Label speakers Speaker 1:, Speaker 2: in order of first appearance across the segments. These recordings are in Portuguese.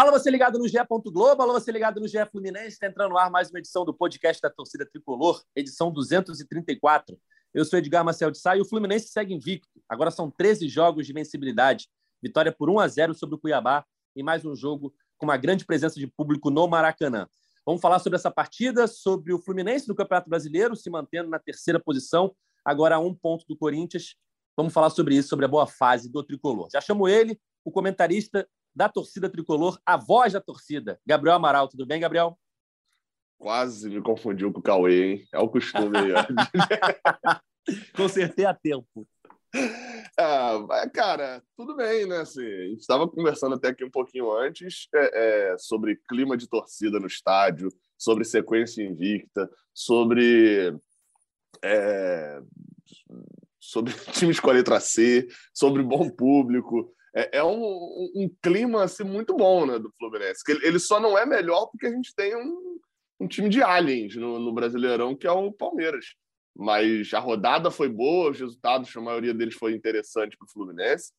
Speaker 1: Alô, você ligado no GE. Globo, alô, você ligado no GE Fluminense. Está entrando no ar mais uma edição do podcast da torcida tricolor, edição 234. Eu sou Edgar Marcel de Sá e o Fluminense segue invicto. Agora são 13 jogos de vencibilidade. Vitória por 1 a 0 sobre o Cuiabá e mais um jogo com uma grande presença de público no Maracanã. Vamos falar sobre essa partida, sobre o Fluminense no Campeonato Brasileiro, se mantendo na terceira posição, agora a um ponto do Corinthians. Vamos falar sobre isso, sobre a boa fase do tricolor. Já chamo ele, o comentarista da torcida tricolor, a voz da torcida, Gabriel Amaral. Tudo bem, Gabriel?
Speaker 2: Quase me confundiu com o Cauê, hein? É o costume.
Speaker 1: Consertei a tempo.
Speaker 2: É, cara, tudo bem, né? Assim, a gente estava conversando até aqui um pouquinho antes é, é, sobre clima de torcida no estádio, sobre sequência invicta, sobre é, sobre times com a letra C, sobre bom público é, é um, um, clima assim, muito bom né, do Fluminense. Que ele, só não é melhor porque a gente tem um, um time de aliens no, no, Brasileirão, que é o Palmeiras. Mas a rodada foi boa, os resultados, a maioria deles foi interessante para o Fluminense.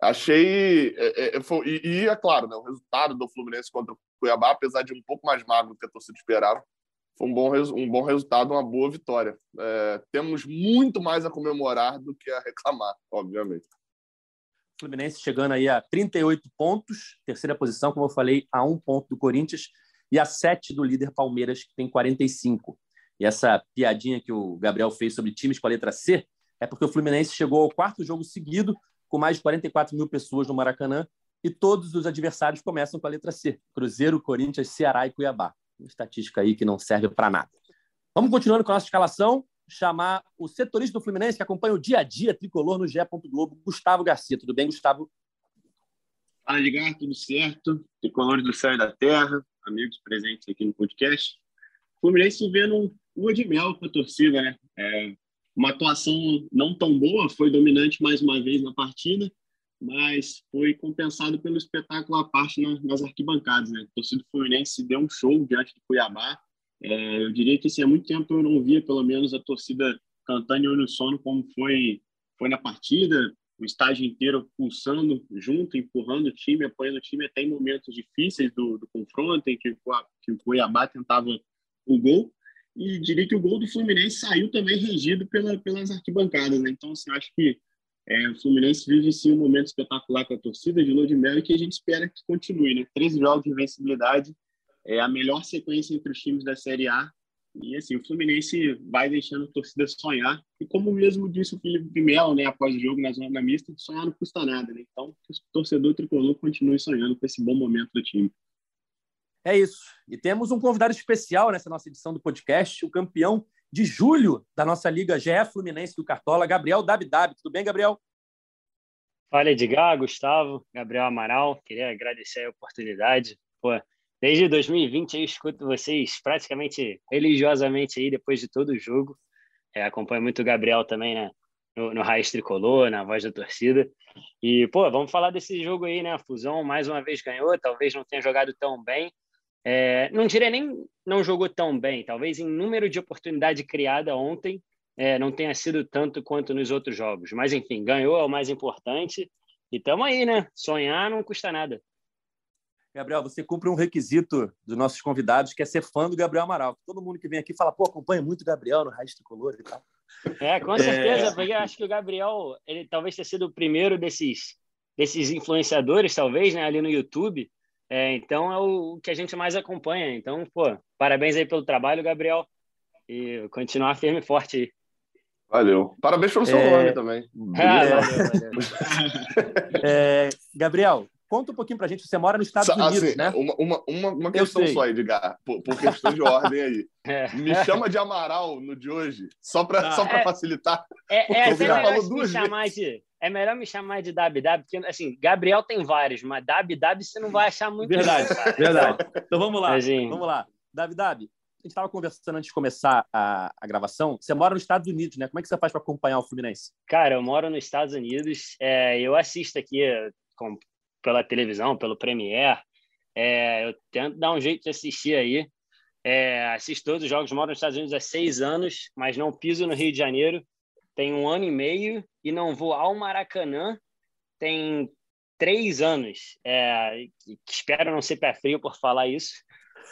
Speaker 2: Achei. É, é, foi, e, e, é claro, né, o resultado do Fluminense contra o Cuiabá, apesar de um pouco mais magro do que a torcida esperava, foi um bom, um bom resultado, uma boa vitória. É, temos muito mais a comemorar do que a reclamar, obviamente.
Speaker 1: Fluminense chegando aí a 38 pontos, terceira posição, como eu falei, a um ponto do Corinthians e a sete do líder Palmeiras, que tem 45. E essa piadinha que o Gabriel fez sobre times com a letra C é porque o Fluminense chegou ao quarto jogo seguido com mais de 44 mil pessoas no Maracanã e todos os adversários começam com a letra C: Cruzeiro, Corinthians, Ceará e Cuiabá. Uma estatística aí que não serve para nada. Vamos continuando com a nossa escalação chamar o setorista do Fluminense, que acompanha o dia a dia tricolor no GE. Globo, Gustavo Garcia. Tudo bem, Gustavo?
Speaker 3: Fala, Edgar, tudo certo? Tricolores do céu e da terra, amigos presentes aqui no podcast. O Fluminense vendo um de mel com a torcida, né? É uma atuação não tão boa, foi dominante mais uma vez na partida, mas foi compensado pelo espetáculo à parte nas arquibancadas, né? A torcida do Fluminense deu um show diante do Cuiabá, é, eu diria que assim, há muito tempo eu não via, pelo menos, a torcida cantando em uníssono como foi, foi na partida, o estádio inteiro pulsando junto, empurrando o time, apoiando o time até em momentos difíceis do, do confronto, em que, que o Cuiabá tentava o gol. E diria que o gol do Fluminense saiu também regido pela, pelas arquibancadas. Né? Então, assim, acho que é, o Fluminense vive sim um momento espetacular com a torcida de Lua de Mel e que a gente espera que continue. Né? 13 jogos de invencibilidade é a melhor sequência entre os times da Série A. E assim, o Fluminense vai deixando a torcida sonhar. E como mesmo disse o Felipe Melo, né, após o jogo na zona mista, sonhar não custa nada, né? Então, que o torcedor tricolor continue sonhando com esse bom momento do time.
Speaker 1: É isso. E temos um convidado especial nessa nossa edição do podcast, o campeão de julho da nossa Liga GE Fluminense do Cartola, Gabriel Dabdab. Tudo bem, Gabriel?
Speaker 4: Fala, Edgar, Gustavo, Gabriel Amaral. Queria agradecer a oportunidade. Pô, Desde 2020 eu escuto vocês praticamente religiosamente aí depois de todo o jogo. É, acompanho muito o Gabriel também, né? No, no Raiz Tricolor, na voz da torcida. E, pô, vamos falar desse jogo aí, né? A Fusão mais uma vez ganhou, talvez não tenha jogado tão bem. É, não diria nem não jogou tão bem, talvez em número de oportunidade criada ontem é, não tenha sido tanto quanto nos outros jogos. Mas, enfim, ganhou é o mais importante. E estamos aí, né? Sonhar não custa nada.
Speaker 1: Gabriel, você cumpre um requisito dos nossos convidados, que é ser fã do Gabriel Amaral. Todo mundo que vem aqui fala, pô, acompanha muito o Gabriel no Raiz Tricolor e tal.
Speaker 4: É, com certeza, é... porque eu acho que o Gabriel, ele talvez tenha sido o primeiro desses, desses influenciadores, talvez, né, ali no YouTube. É, então é o que a gente mais acompanha. Então, pô, parabéns aí pelo trabalho, Gabriel. E continuar firme e forte aí.
Speaker 2: Valeu. Parabéns pelo seu é... nome também.
Speaker 1: Ah, valeu, valeu. é, Gabriel, Conta um pouquinho pra gente, você mora nos Estados Unidos, assim, né?
Speaker 2: Uma, uma, uma, uma questão só, Edgar, por, por questão de ordem aí. É. Me chama de Amaral no de hoje, só para
Speaker 4: ah,
Speaker 2: só é, facilitar.
Speaker 4: É, é, é melhor me chamar de, é melhor me chamar de WW, porque, assim, Gabriel tem vários, mas WW você não vai achar muito.
Speaker 1: Verdade, verdade. Então vamos lá, vamos lá. WW, a gente estava conversando antes de começar a, a, gravação. Você mora nos Estados Unidos, né? Como é que você faz para acompanhar o Fluminense?
Speaker 4: Cara, eu moro nos Estados Unidos. É, eu assisto aqui com, pela televisão, pelo Premiere. É, eu tento dar um jeito de assistir aí. É, assisto todos os jogos, moro nos Estados Unidos há seis anos, mas não piso no Rio de Janeiro. Tem um ano e meio e não vou ao Maracanã. Tem três anos. É, espero não ser pé frio por falar isso,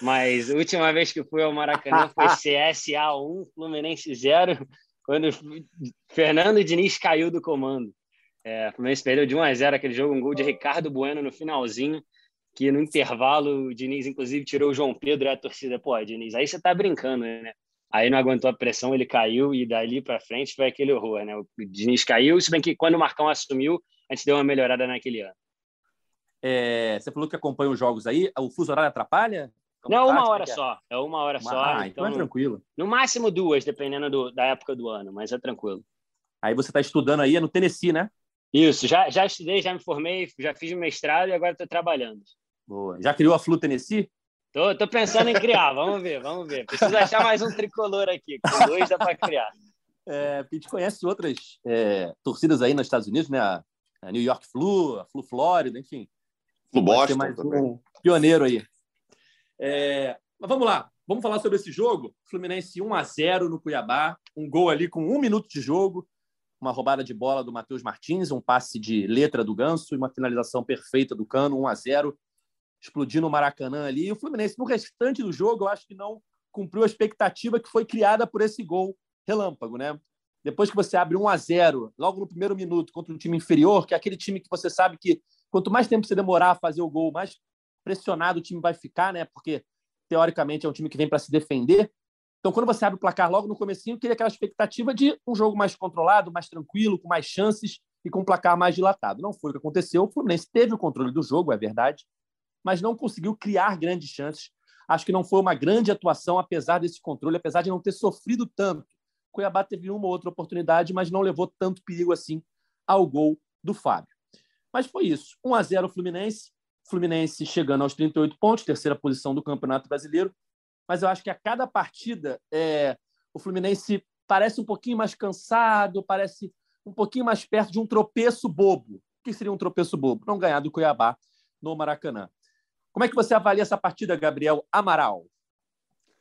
Speaker 4: mas a última vez que fui ao Maracanã foi CSA 1, Fluminense 0, quando Fernando Diniz caiu do comando. É, o Fluminense perdeu de 1 a 0 aquele jogo, um gol de Ricardo Bueno no finalzinho, que no intervalo o Diniz, inclusive, tirou o João Pedro e a torcida. Pô, Diniz, aí você tá brincando, né? Aí não aguentou a pressão, ele caiu e dali para frente foi aquele horror, né? O Diniz caiu, se bem que quando o Marcão assumiu, a gente deu uma melhorada naquele ano.
Speaker 1: É, você falou que acompanha os jogos aí, o fuso horário atrapalha?
Speaker 4: Como não, uma hora é? só. É uma hora uma... só.
Speaker 1: Ah, então, então é tranquilo.
Speaker 4: No máximo duas, dependendo do, da época do ano, mas é tranquilo.
Speaker 1: Aí você está estudando aí, é no Tennessee, né?
Speaker 4: Isso, já, já estudei, já me formei, já fiz mestrado e agora estou trabalhando.
Speaker 1: Boa. Já criou a Flu Tennessee?
Speaker 4: Tô, tô pensando em criar, vamos ver, vamos ver. Preciso achar mais um tricolor aqui, com dois dá para criar.
Speaker 1: É, a gente conhece outras é, torcidas aí nos Estados Unidos, né? A, a, New York Flu, a Flu Flórida, enfim.
Speaker 2: Flu Boston mais também.
Speaker 1: um pioneiro aí. É, mas vamos lá, vamos falar sobre esse jogo. Fluminense 1 a 0 no Cuiabá, um gol ali com um minuto de jogo, uma roubada de bola do Matheus Martins, um passe de letra do Ganso e uma finalização perfeita do Cano, 1 a 0 explodir no Maracanã ali. E o Fluminense, no restante do jogo, eu acho que não cumpriu a expectativa que foi criada por esse gol relâmpago, né? Depois que você abre 1 a 0 logo no primeiro minuto, contra um time inferior, que é aquele time que você sabe que quanto mais tempo você demorar a fazer o gol, mais pressionado o time vai ficar, né? Porque teoricamente é um time que vem para se defender. Então, quando você abre o placar logo no comecinho, cria aquela expectativa de um jogo mais controlado, mais tranquilo, com mais chances e com um placar mais dilatado. Não foi o que aconteceu. O Fluminense teve o controle do jogo, é verdade, mas não conseguiu criar grandes chances. Acho que não foi uma grande atuação, apesar desse controle, apesar de não ter sofrido tanto. Cuiabá teve uma ou outra oportunidade, mas não levou tanto perigo assim ao gol do Fábio. Mas foi isso. 1 a 0 Fluminense. Fluminense chegando aos 38 pontos, terceira posição do Campeonato Brasileiro. Mas eu acho que a cada partida é... o Fluminense parece um pouquinho mais cansado, parece um pouquinho mais perto de um tropeço bobo. O que seria um tropeço bobo? Não ganhar do Cuiabá no Maracanã. Como é que você avalia essa partida, Gabriel Amaral?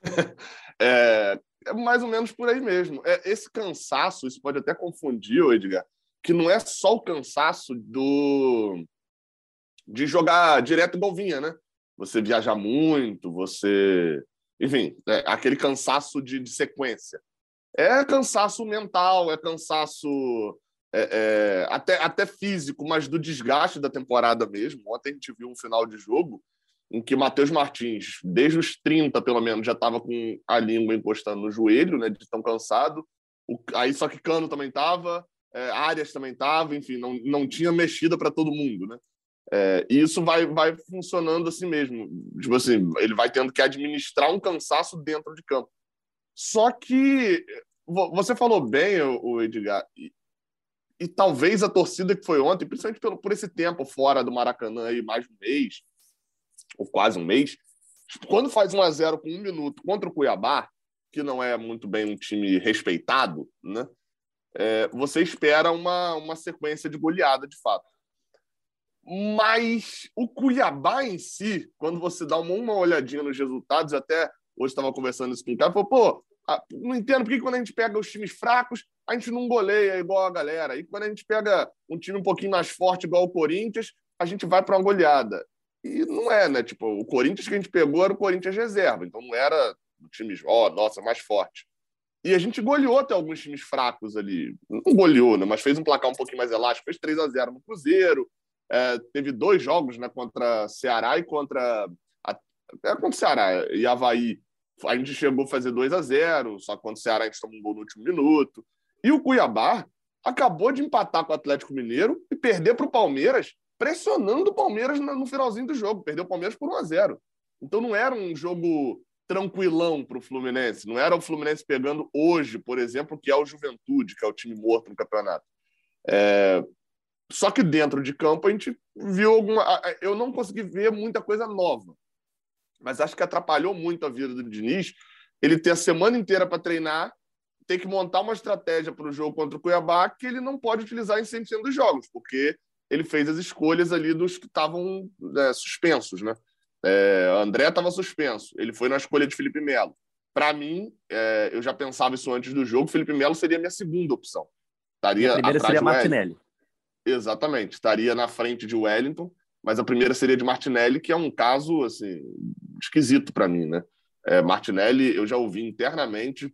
Speaker 2: É, é mais ou menos por aí mesmo. É, esse cansaço, isso pode até confundir, Edgar, que não é só o cansaço do de jogar direto igual vinha, né? Você viajar muito, você. Enfim, é aquele cansaço de, de, sequência. É cansaço mental, é cansaço é, é, até, até físico, mas do desgaste da temporada mesmo. Ontem a gente viu um final de jogo em que Matheus Martins, desde os 30 pelo menos, já estava com a língua encostando no joelho, né, de tão cansado. O, aí só que Cano também estava, é, Arias também estava, enfim, não, não tinha mexida para todo mundo, né? É, e isso vai, vai funcionando assim mesmo. Tipo assim, ele vai tendo que administrar um cansaço dentro de campo. Só que você falou bem, o Edgar, e, e talvez a torcida que foi ontem, principalmente pelo, por esse tempo fora do Maracanã aí, mais um mês, ou quase um mês, quando faz 1 a 0 com um minuto contra o Cuiabá, que não é muito bem um time respeitado, né? É, você espera uma, uma sequência de goleada, de fato. Mas o Cuiabá em si, quando você dá uma, uma olhadinha nos resultados, até hoje estava conversando isso com o cara, falou, pô, não entendo por que quando a gente pega os times fracos, a gente não goleia igual a galera. E quando a gente pega um time um pouquinho mais forte, igual o Corinthians, a gente vai para uma goleada. E não é, né? Tipo, o Corinthians que a gente pegou era o Corinthians reserva, então não era o time, ó, oh, nossa, mais forte. E a gente goleou até alguns times fracos ali. Não goleou, né? Mas fez um placar um pouquinho mais elástico, fez 3 a 0 no Cruzeiro. É, teve dois jogos, né? Contra Ceará e contra. A, é contra Ceará e Havaí. A gente chegou a fazer 2 a 0 só que contra o Ceará a gente tomou um gol no último minuto. E o Cuiabá acabou de empatar com o Atlético Mineiro e perder para o Palmeiras pressionando o Palmeiras no finalzinho do jogo. Perdeu o Palmeiras por 1 a 0 Então não era um jogo tranquilão para o Fluminense. Não era o Fluminense pegando hoje, por exemplo, que é o Juventude, que é o time morto no campeonato. É... Só que dentro de campo a gente viu alguma. Eu não consegui ver muita coisa nova, mas acho que atrapalhou muito a vida do Diniz ele ter a semana inteira para treinar, ter que montar uma estratégia para o jogo contra o Cuiabá que ele não pode utilizar em 100% dos jogos, porque ele fez as escolhas ali dos que estavam é, suspensos, né? É, André estava suspenso, ele foi na escolha de Felipe Melo. Para mim, é, eu já pensava isso antes do jogo, Felipe Melo seria a minha segunda opção.
Speaker 1: Estaria a primeira seria Martinelli.
Speaker 2: Exatamente, estaria na frente de Wellington, mas a primeira seria de Martinelli, que é um caso assim esquisito para mim, né? É, Martinelli, eu já ouvi internamente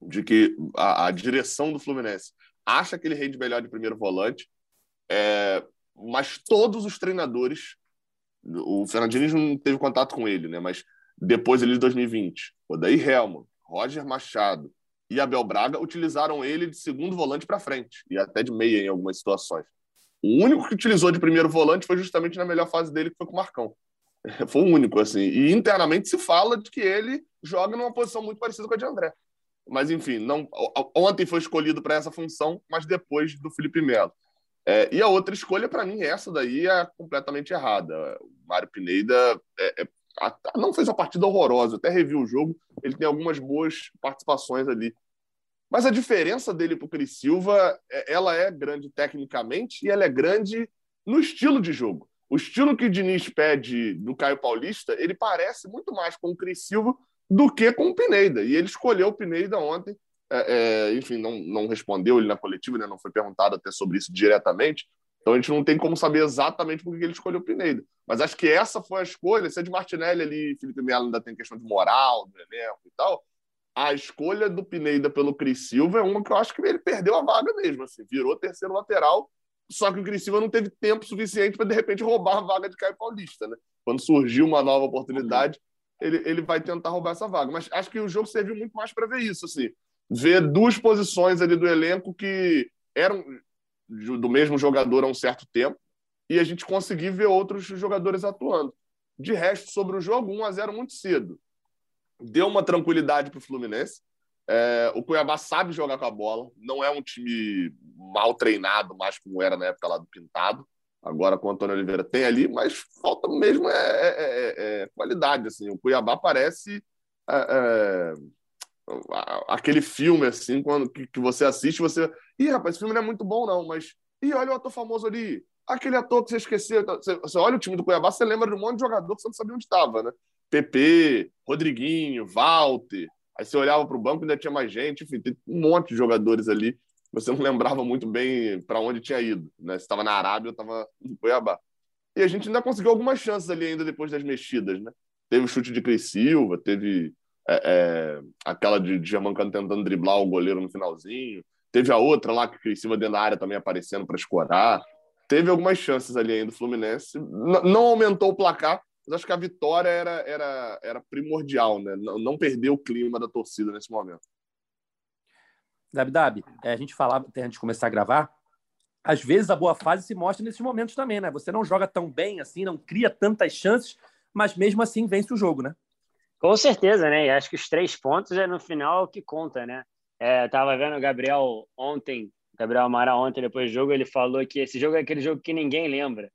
Speaker 2: de que a, a, direção do Fluminense acha que ele rende melhor de primeiro volante, é, mas todos os treinadores, o Fernandinho não teve contato com ele, né? Mas depois ele de 2020, o daí Helman, Roger Machado e Abel Braga utilizaram ele de segundo volante para frente e até de meia em algumas situações. O único que utilizou de primeiro volante foi justamente na melhor fase dele, que foi com o Marcão. Foi o único, assim. E internamente se fala de que ele joga numa posição muito parecida com a de André. Mas, enfim, não, ontem foi escolhido para essa função, mas depois do Felipe Melo. É, e a outra escolha, para mim, essa daí é completamente errada. O Mário Pineda é, é, não fez uma partida horrorosa, até revi o jogo, ele tem algumas boas participações ali. Mas a diferença dele para o Cris Silva, é, ela é grande tecnicamente e ela é grande no estilo de jogo. O estilo que o Diniz pede do Caio Paulista, ele parece muito mais com o Cris Silva do que com o Pineda. E ele escolheu o Pineda ontem. É, é, enfim, não, não respondeu ele na coletiva, né? não foi perguntado até sobre isso diretamente. Então a gente não tem como saber exatamente por que ele escolheu o Pineda. Mas acho que essa foi a escolha. Se é de Martinelli ali, Felipe Melo ainda tem questão de moral, do elenco e tal. A escolha do Pineda pelo Cris Silva é uma que eu acho que ele perdeu a vaga mesmo. Assim, virou terceiro lateral só que o Criciúma não teve tempo suficiente para, de repente, roubar a vaga de Caio Paulista, né? Quando surgiu uma nova oportunidade, ele, ele vai tentar roubar essa vaga. Mas acho que o jogo serviu muito mais para ver isso, assim. Ver duas posições ali do elenco que eram do mesmo jogador há um certo tempo e a gente conseguir ver outros jogadores atuando. De resto, sobre o jogo, 1 a 0 muito cedo. Deu uma tranquilidade para o Fluminense. É, o Cuiabá sabe jogar com a bola, não é um time mal treinado, mais como era na época lá do Pintado. Agora com o Antônio Oliveira tem ali, mas falta mesmo é, é, é, é qualidade. Assim. O Cuiabá parece é, é, aquele filme assim, quando que, que, você assiste, você. Ih, rapaz, esse filme não é muito bom, não, mas. Ih, olha o ator famoso ali. Aquele ator que você esqueceu. Você, você olha o time do Cuiabá, você lembra de um monte de jogador que você não sabia onde estava, né? PP, Rodriguinho, Walter. Aí você olhava para o banco e ainda tinha mais gente, enfim, tem um monte de jogadores ali. Você não lembrava muito bem para onde tinha ido. Né? Se estava na Arábia ou estava em Cuiabá. E a gente ainda conseguiu algumas chances ali ainda depois das mexidas. Né? Teve o chute de Cris Silva, teve é, é, aquela de Germancano tentando driblar o goleiro no finalzinho. Teve a outra lá que Cris Silva dentro da área também aparecendo para escorar. Teve algumas chances ali ainda do Fluminense. N não aumentou o placar, mas acho que a vitória era, era, era primordial, né? Não, não perder o clima da torcida nesse momento.
Speaker 1: Dabi Dabi, é, a gente falava até antes de começar a gravar, às vezes a boa fase se mostra nesses momentos também, né? Você não joga tão bem assim, não cria tantas chances, mas mesmo assim vence o jogo, né?
Speaker 4: Com certeza, né? E acho que os três pontos é no final o que conta, né? É, tava vendo o Gabriel ontem, Gabriel Amaral ontem, depois do jogo, ele falou que esse jogo é aquele jogo que ninguém lembra.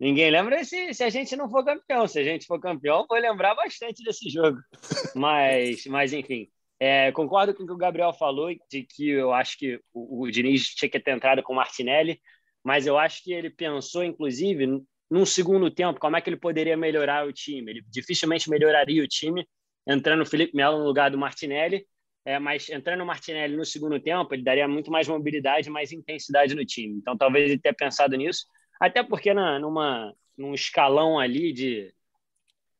Speaker 4: Ninguém lembra se, se a gente não for campeão. Se a gente for campeão, vou lembrar bastante desse jogo. Mas, mas enfim, é, concordo com o que o Gabriel falou, de que eu acho que o, o Diniz tinha que ter entrado com o Martinelli, mas eu acho que ele pensou, inclusive, num segundo tempo, como é que ele poderia melhorar o time. Ele dificilmente melhoraria o time entrando o Felipe Melo no lugar do Martinelli, é, mas entrando o Martinelli no segundo tempo, ele daria muito mais mobilidade, mais intensidade no time. Então, talvez ele tenha pensado nisso. Até porque na, numa, num escalão ali de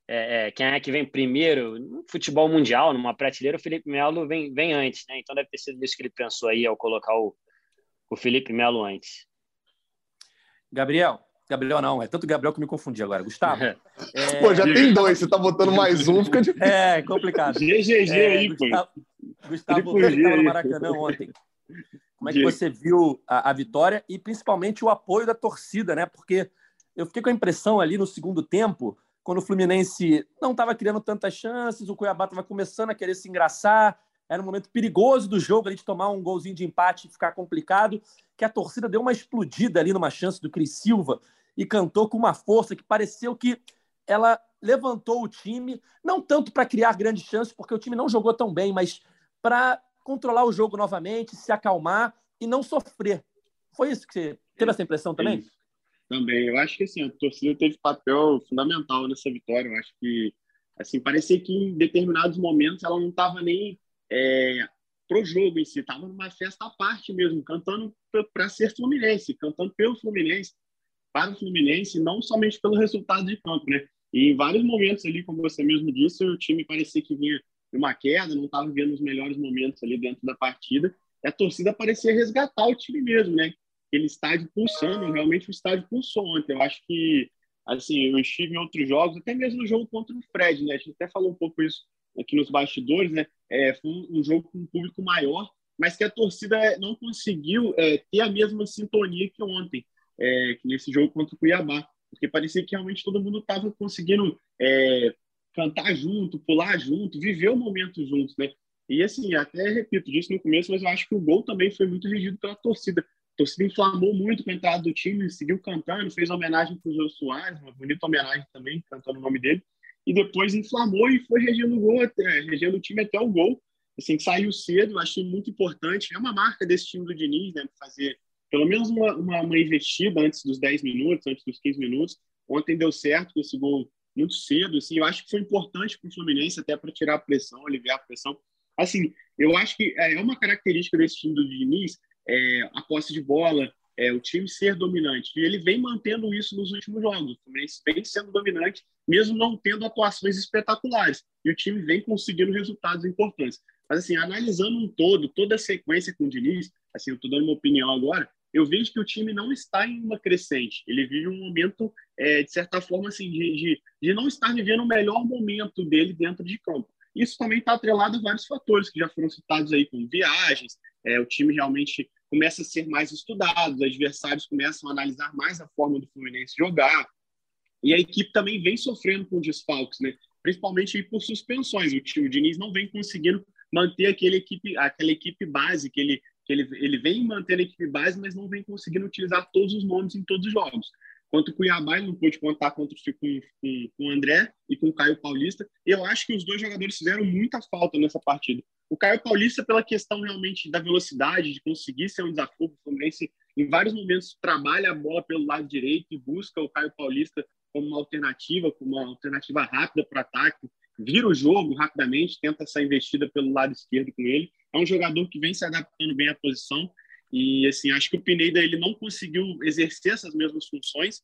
Speaker 4: é, é, quem é que vem primeiro no futebol mundial, numa prateleira, o Felipe Melo vem, vem antes, né? Então deve ter sido isso que ele pensou aí ao colocar o, o Felipe Melo antes.
Speaker 1: Gabriel, Gabriel não, é tanto Gabriel que me confundi agora. Gustavo.
Speaker 2: É... Pô, já tem dois, você tá botando mais um, fica difícil.
Speaker 1: É, complicado.
Speaker 3: GGG é, aí,
Speaker 1: Gustavo, pô. Gustavo, você estava no Maracanã ontem. Como é que você viu a, a, vitória e principalmente o apoio da torcida, né? Porque eu fiquei com a impressão ali no segundo tempo, quando o Fluminense não estava criando tantas chances, o Cuiabá estava começando a querer se engraçar, era um momento perigoso do jogo ali de tomar um golzinho de empate e ficar complicado, que a torcida deu uma explodida ali numa chance do Cris Silva e cantou com uma força que pareceu que ela levantou o time, não tanto para criar grandes chances, porque o time não jogou tão bem, mas para controlar o jogo novamente, se acalmar e não sofrer. Foi isso que você teve essa impressão também?
Speaker 3: Também. Eu acho que assim, a torcida teve papel fundamental nessa vitória. Eu acho que assim parecia que em determinados momentos ela não estava nem é, pro jogo em si, estava numa festa à parte mesmo, cantando para ser Fluminense, cantando pelo Fluminense, para o Fluminense, não somente pelo resultado de campo, né? E em vários momentos ali, como você mesmo disse, o time parecia que vinha uma queda, não estava vendo os melhores momentos ali dentro da partida. E a torcida parecia resgatar o time mesmo, né? Aquele estádio pulsando, realmente o estádio pulsou ontem. Eu acho que, assim, eu estive em outros jogos, até mesmo no jogo contra o Fred, né? A gente até falou um pouco isso aqui nos bastidores, né? É, foi um jogo com um público maior, mas que a torcida não conseguiu é, ter a mesma sintonia que ontem, é, que nesse jogo contra o Cuiabá, porque parecia que realmente todo mundo estava conseguindo é, cantar junto, pular junto, viver o momento juntos, né? E assim, até repito, disse no começo, mas eu acho que o gol também foi muito regido pela torcida. A torcida inflamou muito com a entrada do time, seguiu cantando, fez homenagem para o Jô Soares, uma bonita homenagem também, cantando o nome dele, e depois inflamou e foi regendo o gol, até, regendo o time até o gol. Assim, saiu cedo, achei muito importante. É uma marca desse time do Diniz, né? Fazer pelo menos uma, uma, uma investida antes dos 10 minutos, antes dos 15 minutos. Ontem deu certo com esse gol muito cedo. Assim, eu acho que foi importante para o Fluminense até para tirar a pressão, aliviar a pressão. Assim, eu acho que é uma característica desse time do Diniz, é, a posse de bola, é, o time ser dominante. E ele vem mantendo isso nos últimos jogos. O Fluminense vem sendo dominante, mesmo não tendo atuações espetaculares. E o time vem conseguindo resultados importantes. Mas, assim, analisando um todo, toda a sequência com o Diniz, assim, eu estou dando uma opinião agora, eu vejo que o time não está em uma crescente. Ele vive um momento, é, de certa forma, assim, de, de, de, não estar vivendo o melhor momento dele dentro de campo. Isso também está atrelado a vários fatores que já foram citados aí, como viagens, é, o time realmente começa a ser mais estudado, os adversários começam a analisar mais a forma do Fluminense jogar, e a equipe também vem sofrendo com desfalques, né? principalmente por suspensões. O, time, o Diniz não vem conseguindo manter aquele equipe, aquela equipe base que ele que ele, ele vem mantendo a equipe base, mas não vem conseguindo utilizar todos os nomes em todos os jogos. Quanto o Cuiabá, ele não pôde contar contra, com, com, com o André e com o Caio Paulista. Eu acho que os dois jogadores fizeram muita falta nessa partida. O Caio Paulista, pela questão realmente da velocidade, de conseguir ser um desafio, o Fluminense em vários momentos trabalha a bola pelo lado direito e busca o Caio Paulista como uma alternativa, como uma alternativa rápida para o ataque, vira o jogo rapidamente, tenta essa investida pelo lado esquerdo com ele. É um jogador que vem se adaptando bem à posição e assim acho que o Pineda ele não conseguiu exercer essas mesmas funções.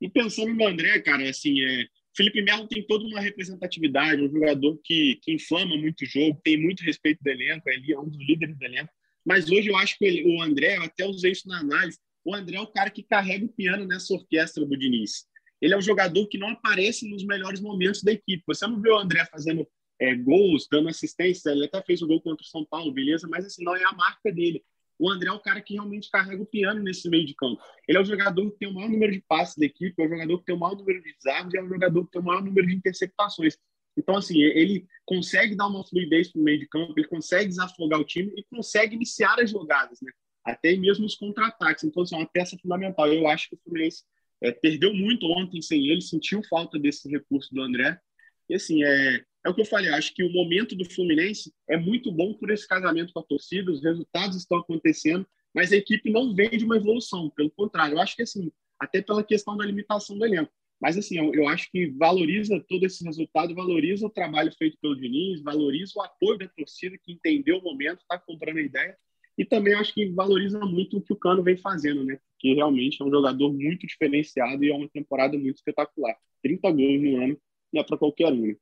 Speaker 3: E pensando no André, cara, assim, é, Felipe Melo tem toda uma representatividade, um jogador que, que inflama muito o jogo, tem muito respeito do elenco, ele é um dos líderes do elenco. Mas hoje eu acho que ele, o André, eu até usei isso na análise, o André é o cara que carrega o piano nessa orquestra do Diniz. Ele é um jogador que não aparece nos melhores momentos da equipe. Você não vê o André fazendo é, gols, dando assistência, ele até fez o gol contra o São Paulo, beleza, mas assim, não é a marca dele. O André é o cara que realmente carrega o piano nesse meio de campo. Ele é o jogador que tem o maior número de passes da equipe, é o jogador que tem o maior número de desarmes, é o jogador que tem o maior número de interceptações. Então, assim, ele consegue dar uma fluidez para o meio de campo, ele consegue desafogar o time e consegue iniciar as jogadas, né? Até mesmo os contra-ataques. Então, assim, é uma peça fundamental. Eu acho que o Fluminense é, perdeu muito ontem sem ele, sentiu falta desse recurso do André. E, assim, é, é o que eu falei, acho que o momento do Fluminense é muito bom por esse casamento com a torcida, os resultados estão acontecendo, mas a equipe não vem de uma evolução, pelo contrário, eu acho que assim, até pela questão da limitação do elenco. Mas assim, eu, eu acho que valoriza todo esse resultado, valoriza o trabalho feito pelo Diniz, valoriza o apoio da torcida que entendeu o momento, está comprando a ideia, e também acho que valoriza muito o que o Cano vem fazendo, né? Que realmente é um jogador muito diferenciado e é uma temporada muito espetacular. 30 gols no ano não é para qualquer um. Né?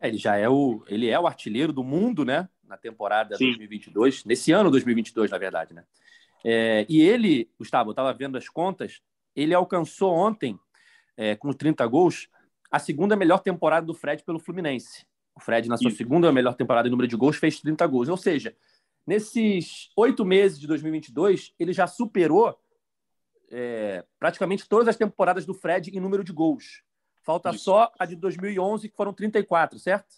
Speaker 1: É, ele já é o, ele é o artilheiro do mundo, né? Na temporada Sim. 2022, nesse ano 2022, na verdade, né? É, e ele, Gustavo, eu estava vendo as contas, ele alcançou ontem, é, com 30 gols, a segunda melhor temporada do Fred pelo Fluminense. O Fred, na sua Isso. segunda melhor temporada em número de gols, fez 30 gols. Ou seja, nesses oito meses de 2022, ele já superou é, praticamente todas as temporadas do Fred em número de gols. Falta Isso. só a de 2011, que foram 34, certo?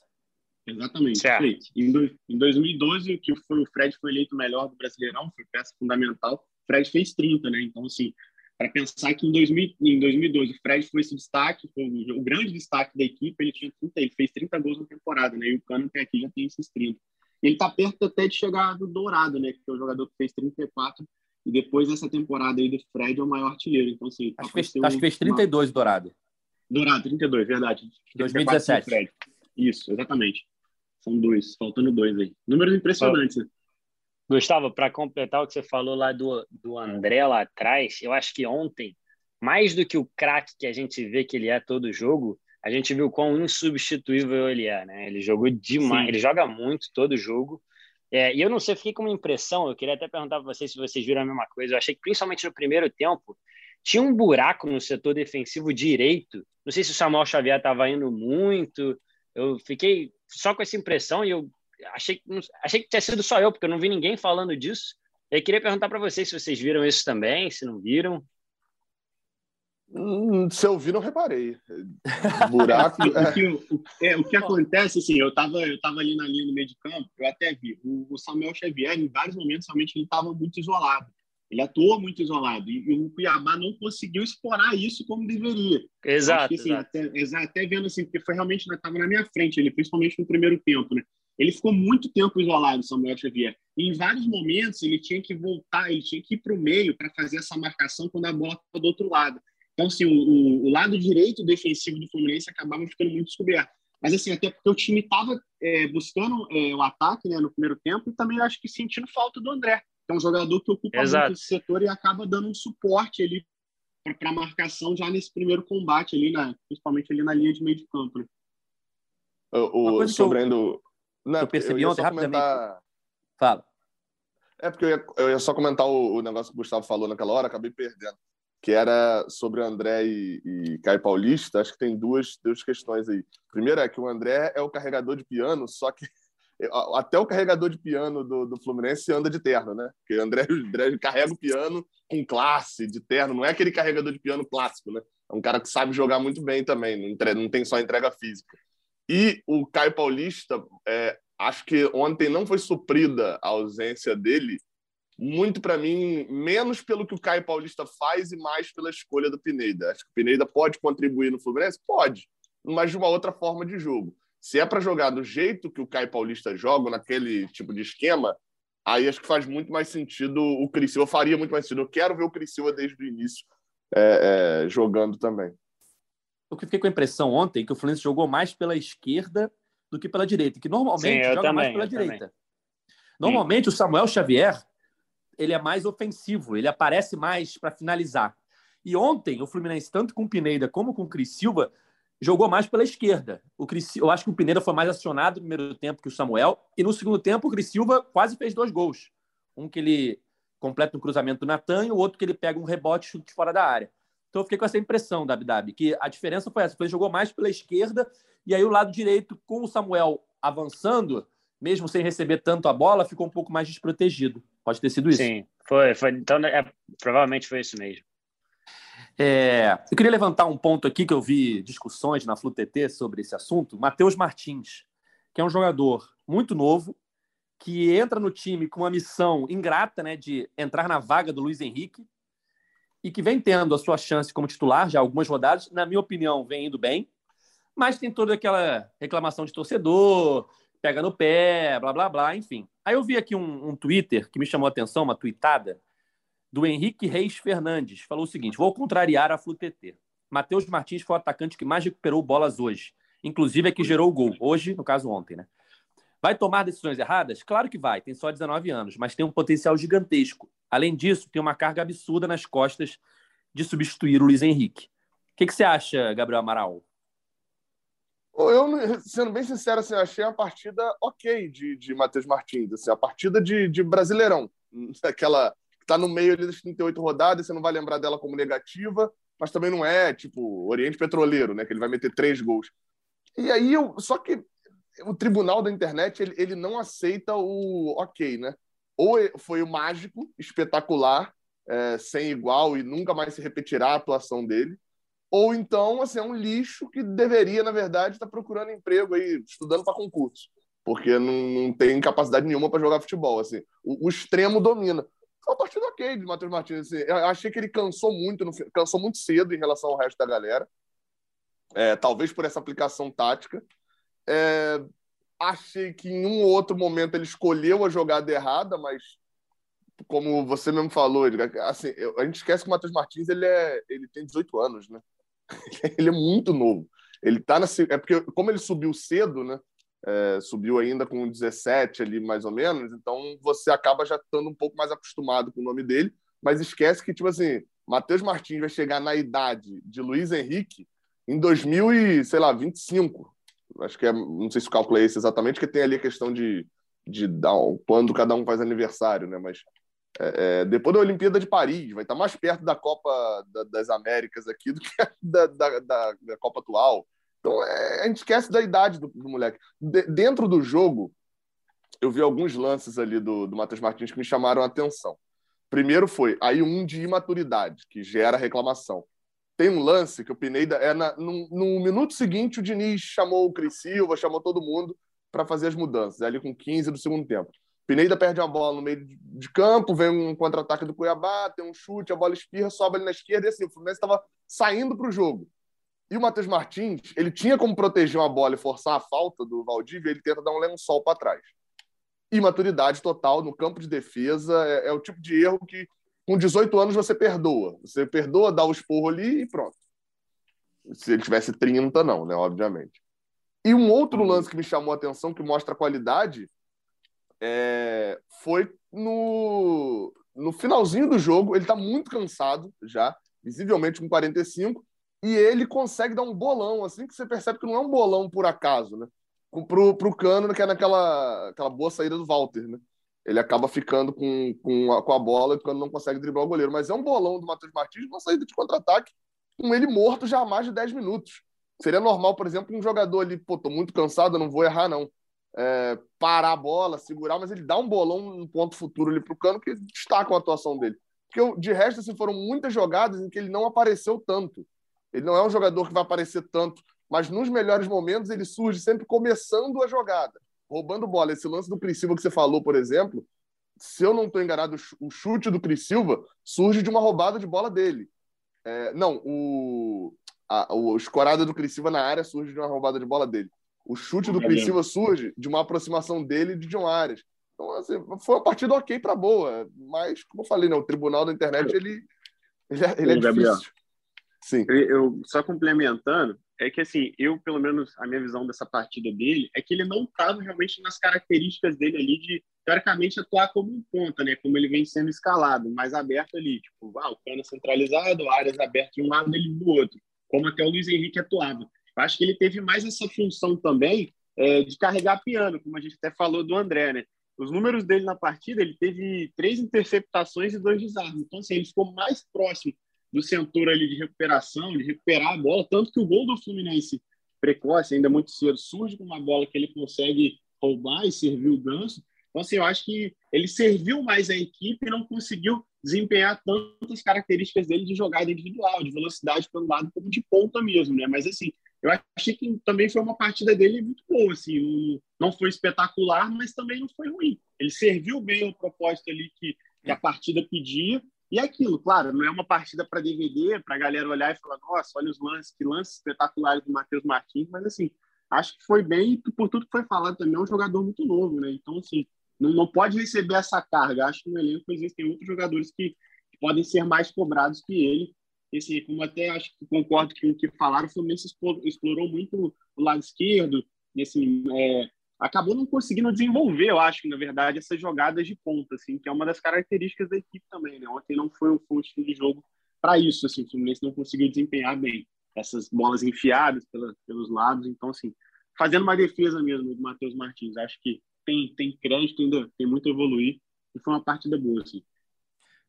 Speaker 3: Exatamente. Certo. Em, em 2012, que foi, o Fred foi eleito melhor do Brasileirão, foi peça fundamental. O Fred fez 30, né? Então, assim, para pensar que em, 2000, em 2012 o Fred foi esse destaque, foi o, o, grande destaque da equipe, ele tinha 30, ele fez 30 gols na temporada, né? E o Cano tem aqui já tem esses 30. Ele está perto até de chegar do Dourado, né? Que é o jogador que fez 34 e depois dessa temporada aí do Fred é o maior artilheiro. Então, assim,
Speaker 1: acho, que fez, acho que fez 32 uma... Dourado.
Speaker 3: Dourado, 32, verdade.
Speaker 1: 2017.
Speaker 3: Isso, exatamente. São dois, faltando dois aí. Números impressionantes. Né?
Speaker 4: Gustavo, para completar o que você falou lá do, do André lá atrás, eu acho que ontem, mais do que o craque que a gente vê que ele é todo jogo, a gente viu quão insubstituível ele é, né? Ele jogou demais, Sim. ele joga muito todo jogo. É, e eu não sei, eu fiquei com uma impressão, eu queria até perguntar para vocês se vocês viram a mesma coisa. Eu achei que principalmente no primeiro tempo tinha um buraco no setor defensivo direito. Não sei se o Samuel Xavier estava indo muito. Eu fiquei só com essa impressão e eu achei, achei que tinha sido só eu, porque eu não vi ninguém falando disso. Eu queria perguntar para vocês se vocês viram isso também, se não viram.
Speaker 2: Hum, se eu vi, não reparei. Buraco.
Speaker 3: o, que, o, é, o que acontece, assim, eu estava eu tava ali na linha do meio de campo, eu até vi. O, o Samuel Xavier, em vários momentos, realmente, ele estava muito isolado. Ele atuou muito isolado. E, e, o Cuiabá não conseguiu explorar isso como deveria.
Speaker 4: Exato.
Speaker 3: Que, assim,
Speaker 4: exato.
Speaker 3: Até, até, vendo assim, porque foi realmente, estava na minha frente, ele, principalmente no primeiro tempo, né? Ele ficou muito tempo isolado, Samuel Xavier. E em vários momentos ele tinha que voltar, ele tinha que ir para o meio para fazer essa marcação quando a bola estava do outro lado. Então, assim, o, o, lado direito defensivo do Fluminense acabava ficando muito descoberto. Mas, assim, até porque o time estava é, buscando é, o ataque né, no primeiro tempo e também acho que sentindo falta do André, é um jogador que ocupa Exato. muito esse setor e acaba dando um suporte ali para a marcação já nesse primeiro combate ali, na, principalmente ali na linha de meio de campo. Né?
Speaker 2: O, o sobre eu,
Speaker 1: não, eu percebi eu ontem rapidamente. Comentar... Fala.
Speaker 2: É porque eu ia, eu ia só comentar o, o, negócio que o Gustavo falou naquela hora, acabei perdendo que era sobre o André e, e Caio Paulista, acho que tem duas, duas questões aí. Primeiro é que o André é o carregador de piano, só que até o carregador de piano do, do Fluminense anda de terno, né? Porque o André, André carrega o piano com classe, de terno, não é aquele carregador de piano clássico, né? É um cara que sabe jogar muito bem também, não, entre, não tem só entrega física. E o Caio Paulista, é, acho que ontem não foi suprida a ausência dele muito para mim, menos pelo que o Caio Paulista faz e mais pela escolha do Pineda. Acho que o Pineda pode contribuir no Fluminense? Pode, mas de uma outra forma de jogo. Se é para jogar do jeito que o Caio Paulista joga, naquele tipo de esquema, aí acho que faz muito mais sentido o Criciúma, faria muito mais sentido. Eu quero ver o Criciúma desde o início é, é, jogando também.
Speaker 1: Eu fiquei com a impressão ontem que o Fluminense jogou mais pela esquerda do que pela direita, que normalmente Sim, joga também, mais pela direita. Também. Normalmente Sim. o Samuel Xavier ele é mais ofensivo, ele aparece mais para finalizar. E ontem, o Fluminense, tanto com o Pineda como com o Cris Silva, jogou mais pela esquerda. O Cris, eu acho que o Pineda foi mais acionado no primeiro tempo que o Samuel, e no segundo tempo o Cris Silva quase fez dois gols. Um que ele completa um cruzamento do Natan e o outro que ele pega um rebote chute fora da área. Então eu fiquei com essa impressão, Dabi Dabi, que a diferença foi essa. Ele jogou mais pela esquerda e aí o lado direito, com o Samuel avançando, mesmo sem receber tanto a bola, ficou um pouco mais desprotegido. Pode ter sido isso.
Speaker 4: Sim, foi. foi então, é, provavelmente foi isso mesmo.
Speaker 1: É, eu queria levantar um ponto aqui que eu vi discussões na FluTT sobre esse assunto. Matheus Martins, que é um jogador muito novo, que entra no time com uma missão ingrata né, de entrar na vaga do Luiz Henrique e que vem tendo a sua chance como titular já algumas rodadas. Na minha opinião, vem indo bem, mas tem toda aquela reclamação de torcedor, pega no pé, blá, blá, blá, enfim. Aí eu vi aqui um, um Twitter que me chamou a atenção, uma tweetada, do Henrique Reis Fernandes. Falou o seguinte: vou contrariar a FluTT. Matheus Martins foi o atacante que mais recuperou bolas hoje. Inclusive é que gerou o gol. Hoje, no caso, ontem, né? Vai tomar decisões erradas? Claro que vai, tem só 19 anos, mas tem um potencial gigantesco. Além disso, tem uma carga absurda nas costas de substituir o Luiz Henrique. O que, que você acha, Gabriel Amaral?
Speaker 2: Eu, sendo bem sincero, assim, achei a partida ok de, de Matheus Martins. Assim, a partida de, de Brasileirão. Aquela que tá no meio ali das 38 rodadas, você não vai lembrar dela como negativa, mas também não é, tipo, Oriente Petroleiro, né? Que ele vai meter três gols. E aí, eu, só que o tribunal da internet, ele, ele não aceita o ok, né? Ou foi o mágico, espetacular, é, sem igual e nunca mais se repetirá a atuação dele, ou então assim, é um lixo que deveria, na verdade, estar tá procurando emprego aí, estudando para concurso, porque não, não, tem capacidade nenhuma para jogar futebol. Assim. O, o, extremo domina. Foi uma partida ok de Matheus Martins. Assim. Eu achei que ele cansou muito, no, cansou muito cedo em relação ao resto da galera. É, talvez por essa aplicação tática. É, achei que em um ou outro momento ele escolheu a jogada errada, mas como você mesmo falou, ele, assim, a gente esquece que o Matheus Martins ele, é, ele tem 18 anos, né? ele é muito novo. Ele tá na. É porque, como ele subiu cedo, né? É, subiu ainda com 17 ali, mais ou menos, então você acaba já estando um pouco mais acostumado com o nome dele, mas esquece que, tipo assim, Matheus Martins vai chegar na idade de Luiz Henrique em 2025. Acho que é, não sei se o cálculo é esse exatamente, que tem ali a questão de, de dar, quando cada um faz aniversário, né? Mas é, é, depois da Olimpíada de Paris, vai estar mais perto da Copa da, das Américas aqui do que da, da, da Copa atual. Então, é, a gente esquece da idade do, do moleque. De, dentro do jogo, eu vi alguns lances ali do, do Matheus Martins que me chamaram a atenção. Primeiro foi aí um de imaturidade, que gera reclamação. Tem um lance que o Pineda é na, no, no minuto seguinte o Diniz chamou o Cris Silva, chamou todo mundo para fazer as mudanças, ali com 15 do segundo tempo. Pineda perde uma bola no meio de campo, vem um contra-ataque do Cuiabá, tem um chute, a bola espirra, sobe ali na esquerda e assim, o Fluminense estava saindo para o jogo. E o Matheus Martins, ele tinha como proteger uma bola e forçar a falta do Valdívia, ele tenta dar um lençol para trás. Imaturidade total no campo de defesa é, é, o tipo de erro que com 18 anos você perdoa. Você perdoa, dá o esporro ali e pronto. Se ele tivesse 30, não, né? Obviamente. E um outro lance que me chamou a atenção, que mostra a qualidade, é... foi no... no finalzinho do jogo. Ele está muito cansado já, visivelmente com 45 e ele consegue dar um bolão, assim que você percebe que não é um bolão por acaso, né? Pro, pro Cano, que é naquela aquela boa saída do Walter, né? Ele acaba ficando com, com, a, com a bola e o Cano não consegue driblar o goleiro. Mas é um bolão do Matheus Martins, uma saída de contra-ataque, com ele morto já há mais de 10 minutos. Seria normal, por exemplo, um jogador ali, pô, tô muito cansado, não vou errar, não. É, parar a bola, segurar, mas ele dá um bolão no ponto futuro ali pro Cano que destaca a atuação dele. Porque, de resto, assim, foram muitas jogadas em que ele não apareceu tanto. Ele não é um jogador que vai aparecer tanto, mas nos melhores momentos ele surge sempre começando a jogada, roubando bola. Esse lance do Cris Silva que você falou, por exemplo, se eu não estou enganado, o chute do Cris Silva surge de uma roubada de bola dele. É, não, o, a, o escorada do Cris Silva na área surge de uma roubada de bola dele. O chute do Cris Silva surge de uma aproximação dele de John Arias. Então, assim, foi uma partida ok para boa, mas, como eu falei, né, o tribunal da internet ele, ele, é, ele é difícil.
Speaker 3: Sim. Eu, só complementando, é que assim, eu, pelo menos, a minha visão dessa partida dele é que ele não estava realmente nas características dele ali de, teoricamente, atuar como um ponta, né? Como ele vem sendo escalado, mais aberto ali, tipo, ah, o cano centralizado, áreas abertas de um lado dele do outro, como até o Luiz Henrique atuava. Eu acho que ele teve mais essa função também é, de carregar piano, como a gente até falou do André, né? Os números dele na partida, ele teve três interceptações e dois desarmes. Então, assim, ele ficou mais próximo do setor ali de recuperação, de recuperar a bola, tanto que o gol do Fluminense precoce, ainda muito cedo, surge com uma bola que ele consegue roubar e servir o ganso. Então, assim, eu acho que ele serviu mais a equipe e não conseguiu desempenhar tantas características dele de jogada individual, de velocidade pelo lado, como de ponta mesmo, né? Mas, assim, eu achei que também foi uma partida dele muito boa, assim, não foi espetacular, mas também não foi ruim. Ele serviu bem o propósito ali que, que a partida pedia e é aquilo, claro, não é uma partida para DVD, para a galera olhar e falar, nossa, olha os lances, que lances espetaculares do Matheus Martins, mas assim, acho que foi bem, por tudo que foi falado também, é um jogador muito novo, né? Então, assim, não, não pode receber essa carga. Acho que no elenco existem outros jogadores que, que podem ser mais cobrados que ele. E, assim, como até acho que concordo com o que falaram, o Fluminense explorou muito o lado esquerdo, e, assim, é, acabou não conseguindo desenvolver, eu acho, na verdade, essas jogadas de ponta, assim, que é uma das características da equipe também, né? Ontem não foi um, estilo de jogo para isso, assim, o Fluminense não conseguiu desempenhar bem essas bolas enfiadas pela, pelos lados, então, assim, fazendo uma defesa mesmo do Matheus Martins, acho que tem, tem crédito, ainda tem muito a evoluir, e foi uma partida boa, assim.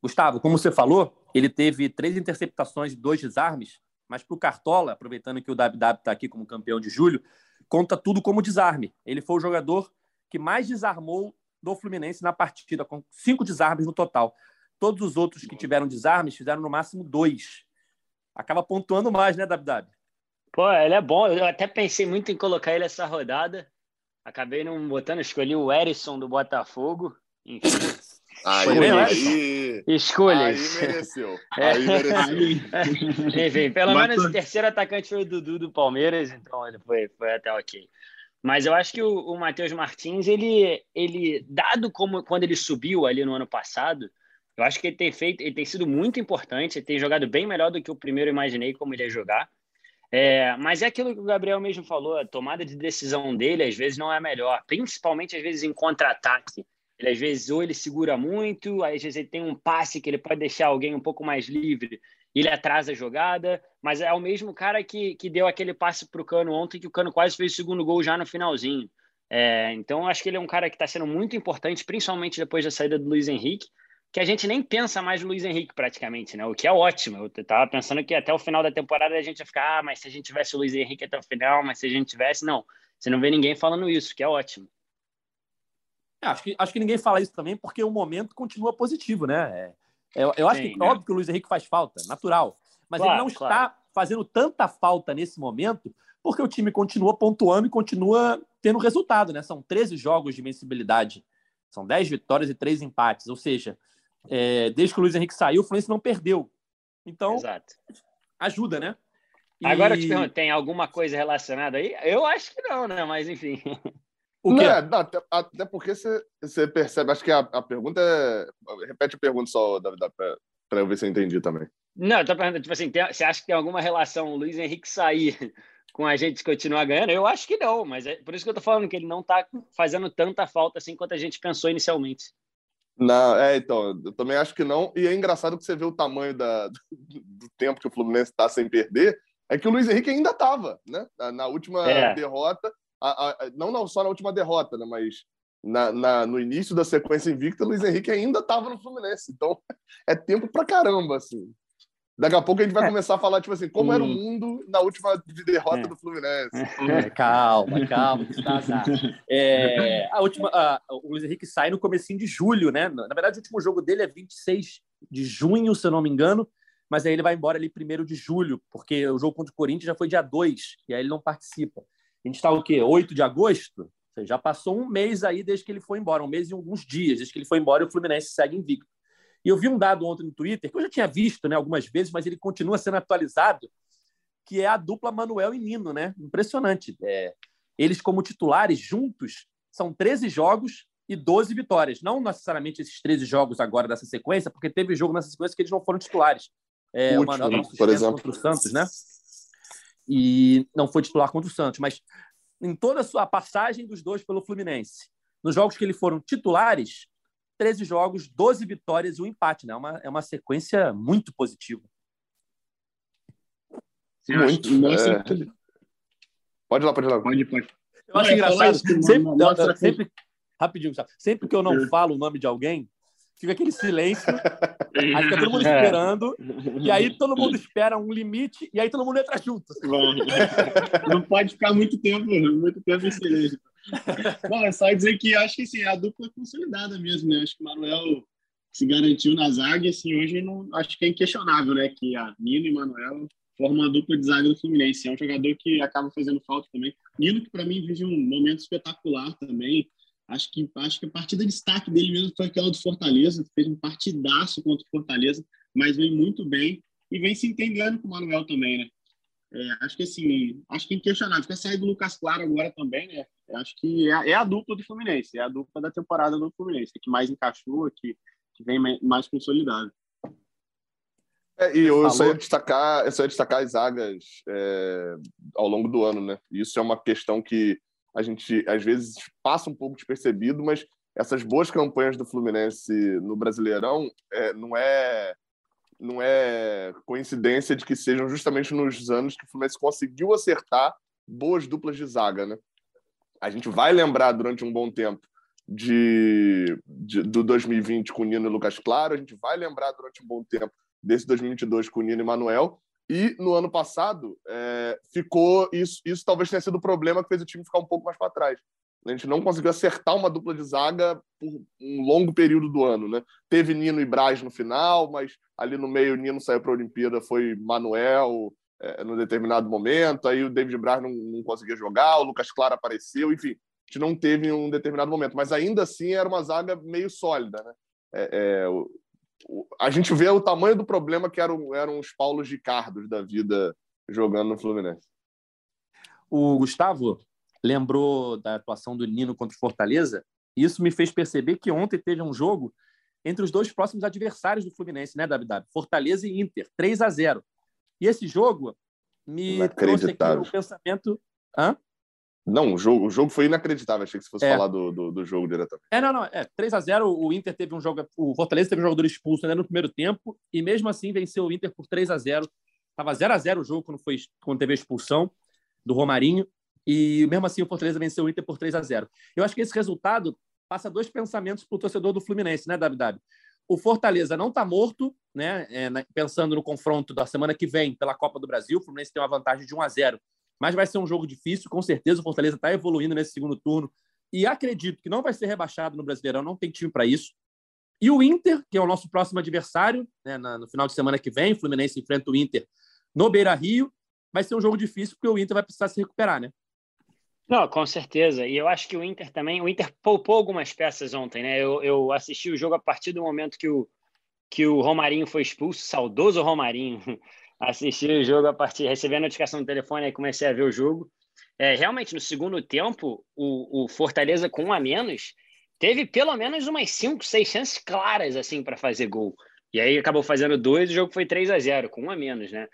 Speaker 1: Gustavo, como você falou, ele teve três interceptações e dois desarmes, mas para o Cartola, aproveitando que o WW está aqui como campeão de julho, conta tudo como desarme. Ele foi o jogador que mais desarmou do Fluminense na partida, com cinco desarmes no total. Todos os outros que tiveram desarmes fizeram no máximo dois. Acaba pontuando mais, né, WW?
Speaker 4: Pô, ele é bom. Eu até pensei muito em colocar ele essa rodada. Acabei não botando, escolhi o Erisson do Botafogo. Enfim.
Speaker 2: Aí, aí,
Speaker 4: Escolhas.
Speaker 2: Aí mereceu. É. Aí mereceu.
Speaker 4: Enfim, pelo Mas menos o terceiro atacante foi o Dudu do Palmeiras, então ele foi, foi até ok. Mas eu acho que o, o Matheus Martins, ele, ele, dado como quando ele subiu ali no ano passado, eu acho que ele tem feito, ele tem sido muito importante, ele tem jogado bem melhor do que o primeiro imaginei como ele ia jogar. É, mas é aquilo que o Gabriel mesmo falou, a tomada de decisão dele às vezes não é a melhor, principalmente às vezes em contra-ataque. Ele às vezes ou ele segura muito, às vezes ele tem um passe que ele pode deixar alguém um pouco mais livre ele atrasa a jogada, mas é o mesmo cara que, que deu aquele passe para o Cano ontem, que o Cano quase fez o segundo gol já no finalzinho. É, então, acho que ele é um cara que está sendo muito importante, principalmente depois da saída do Luiz Henrique, que a gente nem pensa mais no Luiz Henrique praticamente, né? O que é ótimo. Eu estava pensando que até o final da temporada a gente ia ficar, ah, mas se a gente tivesse o Luiz Henrique até o final, mas se a gente tivesse, não. Você não vê ninguém falando isso, que é ótimo.
Speaker 1: É, acho, que, acho que ninguém fala isso também porque o momento continua positivo, né? É, eu, eu acho Sim, que é óbvio que o Luiz Henrique faz falta, natural. Mas claro, ele não claro. está fazendo tanta falta nesse momento porque o time continua pontuando e continua tendo resultado, né? São 13 jogos de invencibilidade. São 10 vitórias e 3 empates. Ou seja, é, desde que o Luiz Henrique saiu, o Fluminense não perdeu. Então, Exato. ajuda, né?
Speaker 4: E... Agora eu te pergunto, tem alguma coisa relacionada aí? Eu acho que não, né? Mas enfim.
Speaker 2: O quê? Não, até, até, porque você, você percebe, acho que a, a pergunta é. Repete a pergunta só, David, para eu ver se eu entendi também.
Speaker 4: Não, eu tô perguntando, tipo assim, tem, você acha que tem alguma relação o Luiz Henrique sair com a gente continuar ganhando? Eu acho que não, mas é por isso que eu tô falando que ele não tá fazendo tanta falta assim quanto a gente pensou inicialmente.
Speaker 2: Não, é, então, eu também acho que não. E é engraçado que você vê o tamanho da, do, do tempo que o Fluminense está sem perder, é que o Luiz Henrique ainda estava, né? Na última é. derrota, a, a, não só na última derrota, né? Mas na, na, no início da sequência invicta, o Luiz Henrique ainda estava no Fluminense. Então, é tempo pra caramba, assim. Daqui a pouco a gente vai é. começar a falar, tipo assim, como hum. era o mundo na última derrota é. do Fluminense.
Speaker 1: É, calma, calma, que está azar. É, a última, a, o Luiz Henrique sai no comecinho de julho, né? Na verdade, o último jogo dele é 26 de junho, se eu não me engano, mas aí ele vai embora ali primeiro de julho, porque o jogo contra o Corinthians já foi dia 2, e aí ele não participa. A gente está o quê? 8 de agosto? Seja, já passou um mês aí desde que ele foi embora, um mês e alguns dias desde que ele foi embora e o Fluminense segue invicto. E eu vi um dado ontem no Twitter, que eu já tinha visto né, algumas vezes, mas ele continua sendo atualizado, que é a dupla Manuel e Nino, né? Impressionante. É, eles, como titulares, juntos, são 13 jogos e 12 vitórias. Não necessariamente esses 13 jogos agora dessa sequência, porque teve jogo nessa sequência que eles não foram titulares. É, o, Manuel né? por exemplo. contra o Santos, né? E não foi titular contra o Santos, mas em toda a sua passagem dos dois pelo Fluminense, nos jogos que eles foram titulares, 13 jogos, 12 vitórias e um empate, né? É uma, é uma sequência muito positiva.
Speaker 2: Sim, muito. É... Pode ir lá, pode ir lá.
Speaker 1: Pode, pode. Eu acho engraçado, sempre, sempre, rapidinho, sempre que eu não falo o nome de alguém, fica aquele silêncio, aí fica todo mundo é. esperando, e aí todo mundo espera um limite, e aí todo mundo entra junto.
Speaker 3: Não pode ficar muito tempo, muito tempo em silêncio. Bom, é só dizer que acho que assim, é a dupla consolidada mesmo, né? Acho que o Manuel se garantiu na zaga, e assim, hoje não, acho que é inquestionável, né? Que a Nino e Manuel formam uma dupla de zaga do Fluminense. É um jogador que acaba fazendo falta também. Nino, que para mim vive um momento espetacular também. Acho que, acho que a partida de destaque dele mesmo foi aquela do Fortaleza. Fez um partidaço contra o Fortaleza, mas vem muito bem e vem se entendendo com o Manuel também, né? É, acho que assim, acho que é inquestionável. Com a saída do Lucas Claro agora também, né? Acho que é, é, a dupla do Fluminense, é a dupla da temporada do Fluminense, que mais encaixou, que, que vem mais consolidado.
Speaker 2: É, e eu só ia destacar, eu só ia destacar as zagas é, ao longo do ano, né? Isso é uma questão que a gente às vezes passa um pouco despercebido, mas essas boas campanhas do Fluminense no Brasileirão é, não é não é coincidência de que sejam justamente nos anos que o Fluminense conseguiu acertar boas duplas de zaga, né? A gente vai lembrar durante um bom tempo de, de, do 2020 com Nino e Lucas Claro, a gente vai lembrar durante um bom tempo desse 2022 com Nino e Manuel, e no ano passado é, ficou isso, isso talvez tenha sido o problema que fez o time ficar um pouco mais para trás. A gente não conseguiu acertar uma dupla de zaga por um longo período do ano, né? Teve Nino e Braz no final, mas ali no meio Nino saiu para a Olimpíada, foi Manuel é, no determinado momento, aí o David Braz não, não conseguia jogar, o Lucas Claro apareceu, enfim, a gente não teve um determinado momento, mas ainda assim era uma zaga meio sólida, né? É, é, a gente vê o tamanho do problema que eram, eram os Paulos Ricardos da vida jogando no Fluminense.
Speaker 1: O Gustavo, lembrou da atuação do Nino contra o Fortaleza. Isso me fez perceber que ontem teve um jogo entre os dois próximos adversários do Fluminense, né, WW? Fortaleza e Inter, 3 a 0. E esse jogo me trouxe aqui o pensamento. Hã?
Speaker 2: Não, o jogo, o jogo foi inacreditável. Achei que você fosse é. falar do, do, do, jogo diretamente.
Speaker 1: É, não, não. É, 3x0, o Inter teve um jogo. O Fortaleza teve um jogador expulso né, no primeiro tempo, e mesmo assim venceu o Inter por 3 a 0 Tava 0x0 o jogo quando, foi, quando teve a expulsão do Romarinho. E mesmo assim o Fortaleza venceu o Inter por 3 a 0 Eu acho que esse resultado passa dois pensamentos para o torcedor do Fluminense, né, David? O Fortaleza não está morto, né? É, pensando no confronto da semana que vem pela Copa do Brasil. O Fluminense tem uma vantagem de 1 a 0 mas vai ser um jogo difícil. Com certeza o Fortaleza está evoluindo nesse segundo turno e acredito que não vai ser rebaixado no Brasileirão, não tem time para isso. E o Inter, que é o nosso próximo adversário, né, no final de semana que vem, o Fluminense enfrenta o Inter no Beira Rio. Vai ser um jogo difícil porque o Inter vai precisar se recuperar, né?
Speaker 4: Não, com certeza. E eu acho que o Inter também. O Inter poupou algumas peças ontem, né? Eu, eu assisti o jogo a partir do momento que o, que o Romarinho foi expulso, saudoso Romarinho. Assisti o jogo a partir, recebi a notificação do telefone e comecei a ver o jogo. É, realmente, no segundo tempo, o, o Fortaleza com um a menos teve pelo menos umas cinco, seis chances claras assim para fazer gol. E aí acabou fazendo dois, o jogo foi 3 a 0 com um a menos, né?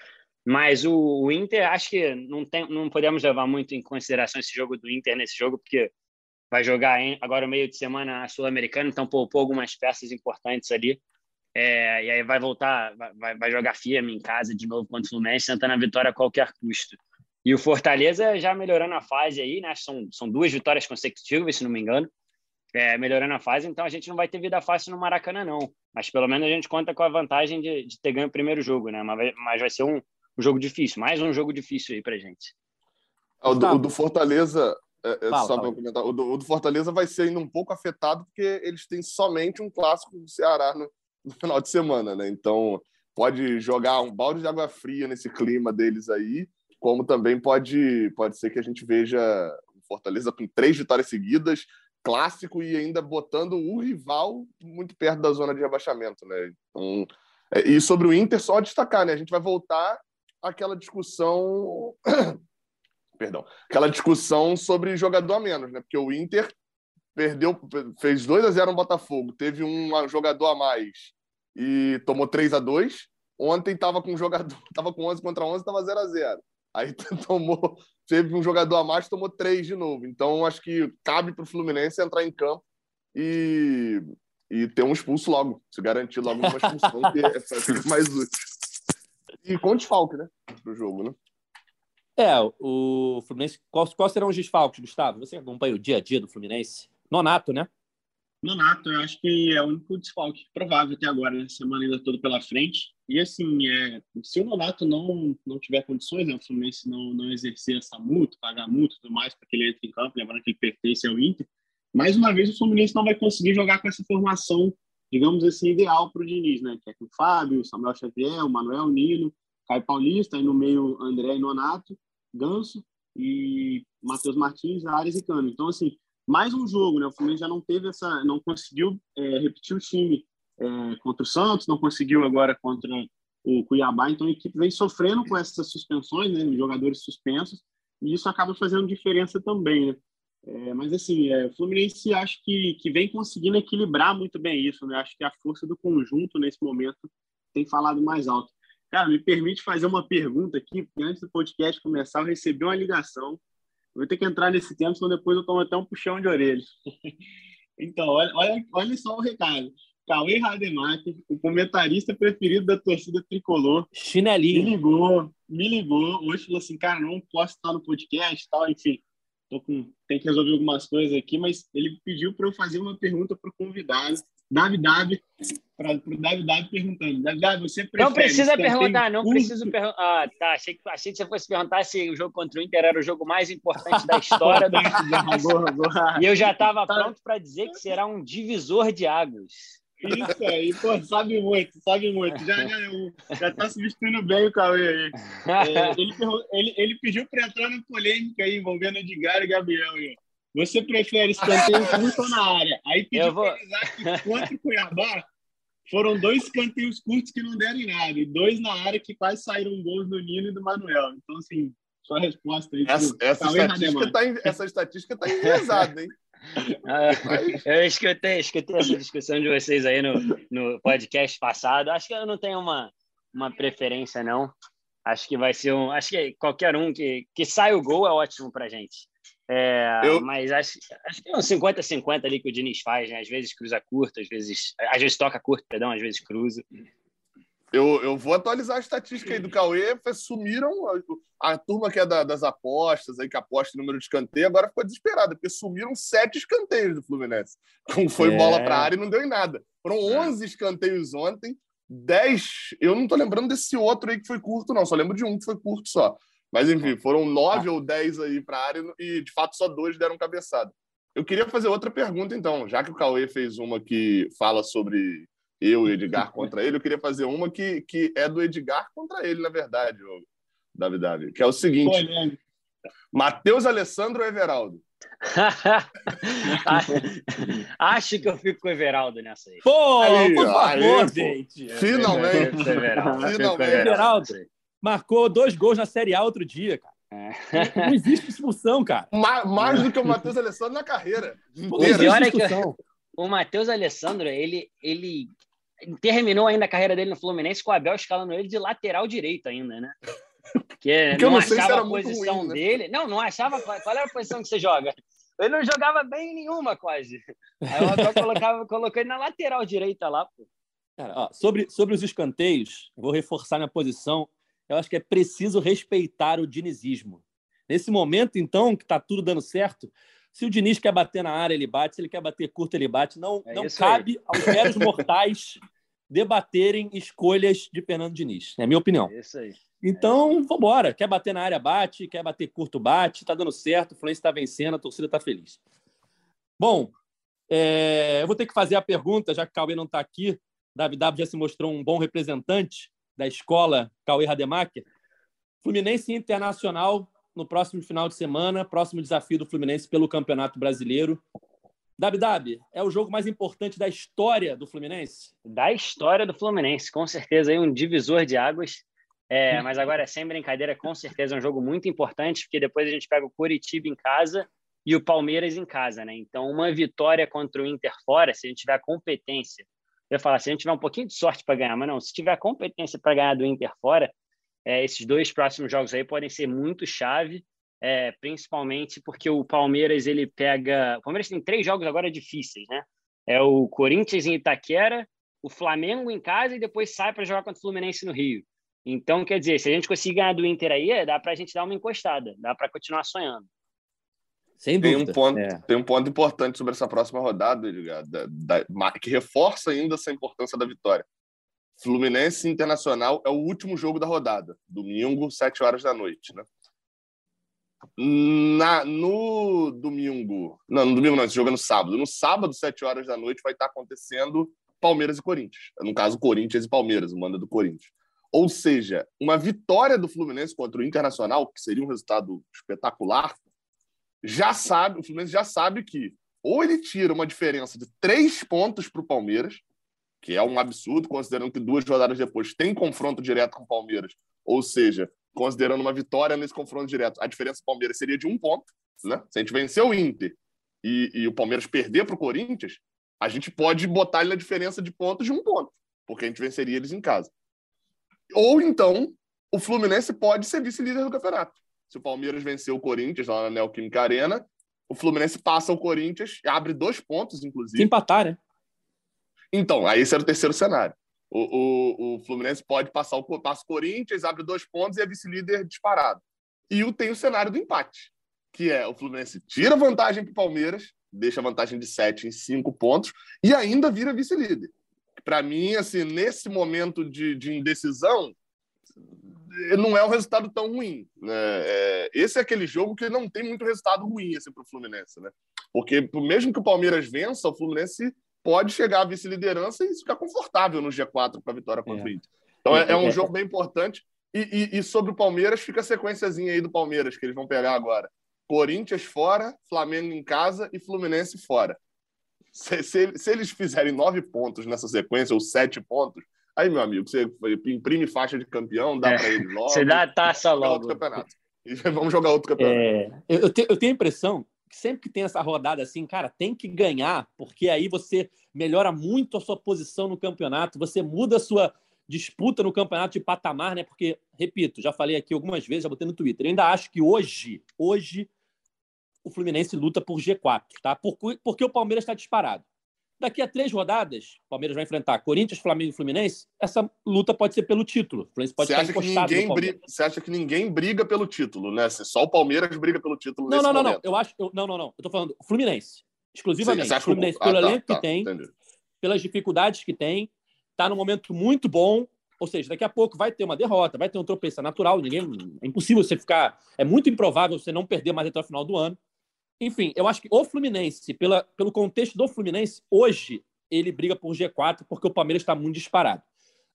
Speaker 4: Mas o, o, Inter, acho que não, tem, não podemos levar muito em consideração esse jogo do Inter nesse jogo, porque vai jogar agora meio de semana a Sul-Americana, então poupou algumas peças importantes ali. É, e aí vai voltar, vai, vai jogar firme em casa de novo contra o Fluminense, tentando a vitória a qualquer custo. E o Fortaleza já melhorando a fase aí, né? São, são duas vitórias consecutivas, se não me engano. É, melhorando a fase, então a gente não vai ter vida fácil no Maracanã, não. Mas pelo menos a gente conta com a vantagem de, de ter ganho o primeiro jogo, né? Mas, mas vai ser um, um jogo difícil, mais um jogo difícil aí pra gente.
Speaker 2: O do, o do Fortaleza, é, é, fala, só para comentar, o do, o do, Fortaleza vai ser ainda um pouco afetado porque eles têm somente um clássico do Ceará no, no, final de semana, né? Então pode jogar um balde de água fria nesse clima deles aí, como também pode pode ser que a gente veja Fortaleza com três vitórias seguidas, clássico e ainda botando o rival muito perto da zona de rebaixamento, né? Então, é, e sobre o Inter, só destacar, né? A gente vai voltar aquela discussão. Perdão, aquela discussão sobre jogador a menos, né? Porque o Inter perdeu, fez 2 a 0 no Botafogo, teve um jogador a mais e tomou 3 a 2 Ontem estava com um jogador, tava com 11 contra 11, estava 0 a 0 Aí tomou, teve um jogador a mais, tomou 3 de novo. Então acho que cabe para o Fluminense entrar em campo e, e ter um expulso logo, se garantir logo uma expulsão, que é mais útil. E com desfalque, né? Pro jogo, né?
Speaker 1: É, o Fluminense. Quais serão os desfalques, Gustavo? Você acompanha o dia a dia do Fluminense? Nonato, né?
Speaker 3: Nonato, eu acho que é o único desfalque provável até agora, né? Semana ainda toda pela frente. E assim, é, se o Nonato não, não tiver condições, né? o Fluminense não, não exercer essa multa, pagar multa e tudo mais, para que ele entre em campo, lembrando que ele pertence ao Inter, mais uma vez o Fluminense não vai conseguir jogar com essa formação digamos assim, ideal para o Diniz, né? Que é com o Fábio, Samuel Xavier, o Manuel Nino, Caio Paulista, aí no meio André e Nonato, Ganso e Matheus Martins, Ares e Cano. Então, assim, mais um jogo, né? O Fluminense já não teve essa, não conseguiu é, repetir o time é, contra o Santos, não conseguiu agora contra o Cuiabá, então a equipe vem sofrendo com essas suspensões, né? Jogadores suspensos, e isso acaba fazendo diferença também, né? É, mas assim, é, o Fluminense acho que, que vem conseguindo equilibrar muito bem isso, né? Acho que a força do conjunto nesse momento tem falado mais alto. Cara, me permite fazer uma pergunta aqui, porque antes do podcast começar, eu recebi uma ligação. Vou ter que entrar nesse tempo, senão depois eu tomo até um puxão de orelha. então, olha, olha, olha só o recado. Cauê Rademacher, o comentarista preferido da torcida tricolor.
Speaker 1: Chinelinho.
Speaker 3: Me ligou, me ligou. Hoje falou assim, cara, não posso estar no podcast tal, enfim tô com, tem que resolver algumas coisas aqui, mas ele pediu para eu fazer uma pergunta para o convidado, Davi Davi, para o Davi Davi perguntando. Davi Davi, você prefere...
Speaker 4: Não precisa perguntar, não preciso perguntar. Ah, tá, achei que, achei que você fosse perguntar se o jogo contra o Inter era o jogo mais importante da história do... e eu já estava tá. pronto para dizer que será um divisor de águas.
Speaker 3: Isso aí, pô, sabe muito, sabe muito. Já, já, já tá substituindo bem o Cauê aí. É, ele, ele, ele pediu para entrar na polêmica aí envolvendo Edgar e Gabriel. Aí. Você prefere escanteio curto ou na área? Aí pediu vou... que contra o Cuiabá foram dois escanteios curtos que não deram em nada, e dois na área que quase saíram gols do Nino e do Manuel. Então, assim, sua resposta aí.
Speaker 2: Essa, essa, estatística, tá, essa estatística tá enviesada, hein?
Speaker 4: Ah, eu escutei, escutei essa discussão de vocês aí no, no podcast passado. Acho que eu não tenho uma, uma preferência, não. Acho que vai ser um. Acho que qualquer um que, que sai o gol é ótimo para gente. É, eu... Mas acho, acho que é um 50-50 ali que o Diniz faz, né? Às vezes cruza curto, às vezes, às vezes toca curto, perdão, às vezes cruza.
Speaker 2: Eu, eu vou atualizar a estatística aí do Cauê. Sumiram a, a turma que é da, das apostas, aí que aposta o número de escanteio, agora ficou desesperada, porque sumiram sete escanteios do Fluminense. Como foi é. bola para a área e não deu em nada. Foram 11 é. escanteios ontem, 10. Eu não tô lembrando desse outro aí que foi curto, não. Só lembro de um que foi curto só. Mas enfim, foram nove ah. ou dez aí para a área e de fato só dois deram cabeçada. Eu queria fazer outra pergunta, então, já que o Cauê fez uma que fala sobre eu e Edgar contra ele, eu queria fazer uma que, que é do Edgar contra ele, na verdade, Davi Davi, que é o seguinte: Matheus Alessandro ou Everaldo?
Speaker 4: Acho que eu fico com o Everaldo nessa aí.
Speaker 1: Pô, aí, por favor, aí, gente.
Speaker 2: Finalmente.
Speaker 1: Finalmente. Everaldo marcou dois gols na Série A outro dia, cara. É. Não existe expulsão, cara.
Speaker 2: Mais, mais do que o Matheus Alessandro na carreira.
Speaker 4: O pior é que o Matheus Alessandro, ele, ele terminou ainda a carreira dele no Fluminense com o Abel escalando ele de lateral direito ainda, né? Porque, Porque não, não achava a posição ruim, né? dele. Não, não achava. Qual era a posição que você joga? Ele não jogava bem nenhuma, quase. Aí o Abel colocava, colocou ele na lateral direita lá, pô.
Speaker 1: Cara, ó, sobre, sobre os escanteios, vou reforçar minha posição. Eu acho que é preciso respeitar o dinizismo. Nesse momento, então, que está tudo dando certo, se o Diniz quer bater na área, ele bate. Se ele quer bater curto, ele bate. Não, é não cabe aí. aos meros mortais debaterem escolhas de Fernando Diniz. É a minha opinião.
Speaker 4: É isso aí.
Speaker 1: Então, vamos embora. Quer bater na área, bate. Quer bater curto, bate. Tá dando certo. O Fluminense está vencendo. A torcida está feliz. Bom, é... eu vou ter que fazer a pergunta, já que o Cauê não está aqui. Davi já se mostrou um bom representante da escola Cauê Rademacher. Fluminense Internacional no próximo final de semana, próximo desafio do Fluminense pelo Campeonato Brasileiro. Dabi é o jogo mais importante da história do Fluminense?
Speaker 4: Da história do Fluminense, com certeza aí um divisor de águas. É, mas agora, sem brincadeira, com certeza é um jogo muito importante, porque depois a gente pega o Curitiba em casa e o Palmeiras em casa, né? Então, uma vitória contra o Inter fora, se a gente tiver competência, eu ia falar, se a gente tiver um pouquinho de sorte para ganhar, mas não, se tiver competência para ganhar do Inter fora, é, esses dois próximos jogos aí podem ser muito chave, é, principalmente porque o Palmeiras ele pega. O Palmeiras tem três jogos agora difíceis, né? É o Corinthians em Itaquera, o Flamengo em casa e depois sai para jogar contra o Fluminense no Rio. Então, quer dizer, se a gente conseguir ganhar do Inter aí, dá para a gente dar uma encostada, dá para continuar sonhando.
Speaker 2: Sem dúvida. Tem um, ponto, é. tem um ponto importante sobre essa próxima rodada, Edgar, da, da, que reforça ainda essa importância da vitória. Fluminense Internacional é o último jogo da rodada, domingo, sete horas da noite, né? Na, no domingo, não, no domingo não, esse jogo é no sábado. No sábado, sete horas da noite, vai estar acontecendo Palmeiras e Corinthians. No caso, Corinthians e Palmeiras, o manda do Corinthians. Ou seja, uma vitória do Fluminense contra o Internacional, que seria um resultado espetacular, já sabe, o Fluminense já sabe que ou ele tira uma diferença de três pontos para o Palmeiras, que é um absurdo, considerando que duas rodadas depois tem confronto direto com o Palmeiras. Ou seja, considerando uma vitória nesse confronto direto, a diferença do Palmeiras seria de um ponto. Né? Se a gente vencer o Inter e, e o Palmeiras perder para o Corinthians, a gente pode botar ele na diferença de pontos de um ponto, porque a gente venceria eles em casa. Ou então, o Fluminense pode ser vice-líder do campeonato. Se o Palmeiras vencer o Corinthians lá na Neoquímica Arena, o Fluminense passa o Corinthians, abre dois pontos, inclusive. Se
Speaker 1: empatar, né?
Speaker 2: Então, aí esse era o terceiro cenário. O, o, o Fluminense pode passar o, passa o Corinthians, abre dois pontos e é vice-líder disparado. E o, tem o cenário do empate, que é o Fluminense tira vantagem para o Palmeiras, deixa a vantagem de sete em cinco pontos e ainda vira vice-líder. Para mim, assim, nesse momento de, de indecisão, não é um resultado tão ruim. Né? É, esse é aquele jogo que não tem muito resultado ruim assim, para o Fluminense. Né? Porque mesmo que o Palmeiras vença, o Fluminense pode chegar à vice-liderança e ficar confortável no G4 com a vitória contra é. o Inter. Então é, é um é, é. jogo bem importante. E, e, e, sobre o Palmeiras, fica a sequenciazinha aí do Palmeiras que eles vão pegar agora. Corinthians fora, Flamengo em casa e Fluminense fora. Se, se, se eles fizerem nove pontos nessa sequência, ou sete pontos, aí, meu amigo, você imprime faixa de campeão, dá é, para eles logo.
Speaker 4: Você dá a taça logo. Outro
Speaker 2: campeonato. E vamos jogar outro campeonato.
Speaker 1: É, eu, te, eu tenho a impressão sempre que tem essa rodada assim, cara, tem que ganhar, porque aí você melhora muito a sua posição no campeonato, você muda a sua disputa no campeonato de patamar, né? Porque, repito, já falei aqui algumas vezes, já botei no Twitter, eu ainda acho que hoje, hoje, o Fluminense luta por G4, tá? Porque o Palmeiras está disparado. Daqui a três rodadas, o Palmeiras vai enfrentar Corinthians, Flamengo e Fluminense. Essa luta pode ser pelo título. O Fluminense pode
Speaker 2: você, acha que ninguém briga, você acha que ninguém briga pelo título, né? Só o Palmeiras briga pelo título
Speaker 1: não, não, não,
Speaker 2: momento.
Speaker 1: não. Eu acho, eu, não, não, não. Eu tô falando Fluminense, exclusivamente. Sim, Fluminense, que... pelo ah, tá, elenco tá, que tem, entendi. pelas dificuldades que tem, está num momento muito bom. Ou seja, daqui a pouco vai ter uma derrota, vai ter um tropeço é natural. Ninguém, é impossível você ficar. É muito improvável você não perder mais até o final do ano. Enfim, eu acho que o Fluminense, pela, pelo contexto do Fluminense, hoje ele briga por G4 porque o Palmeiras está muito disparado.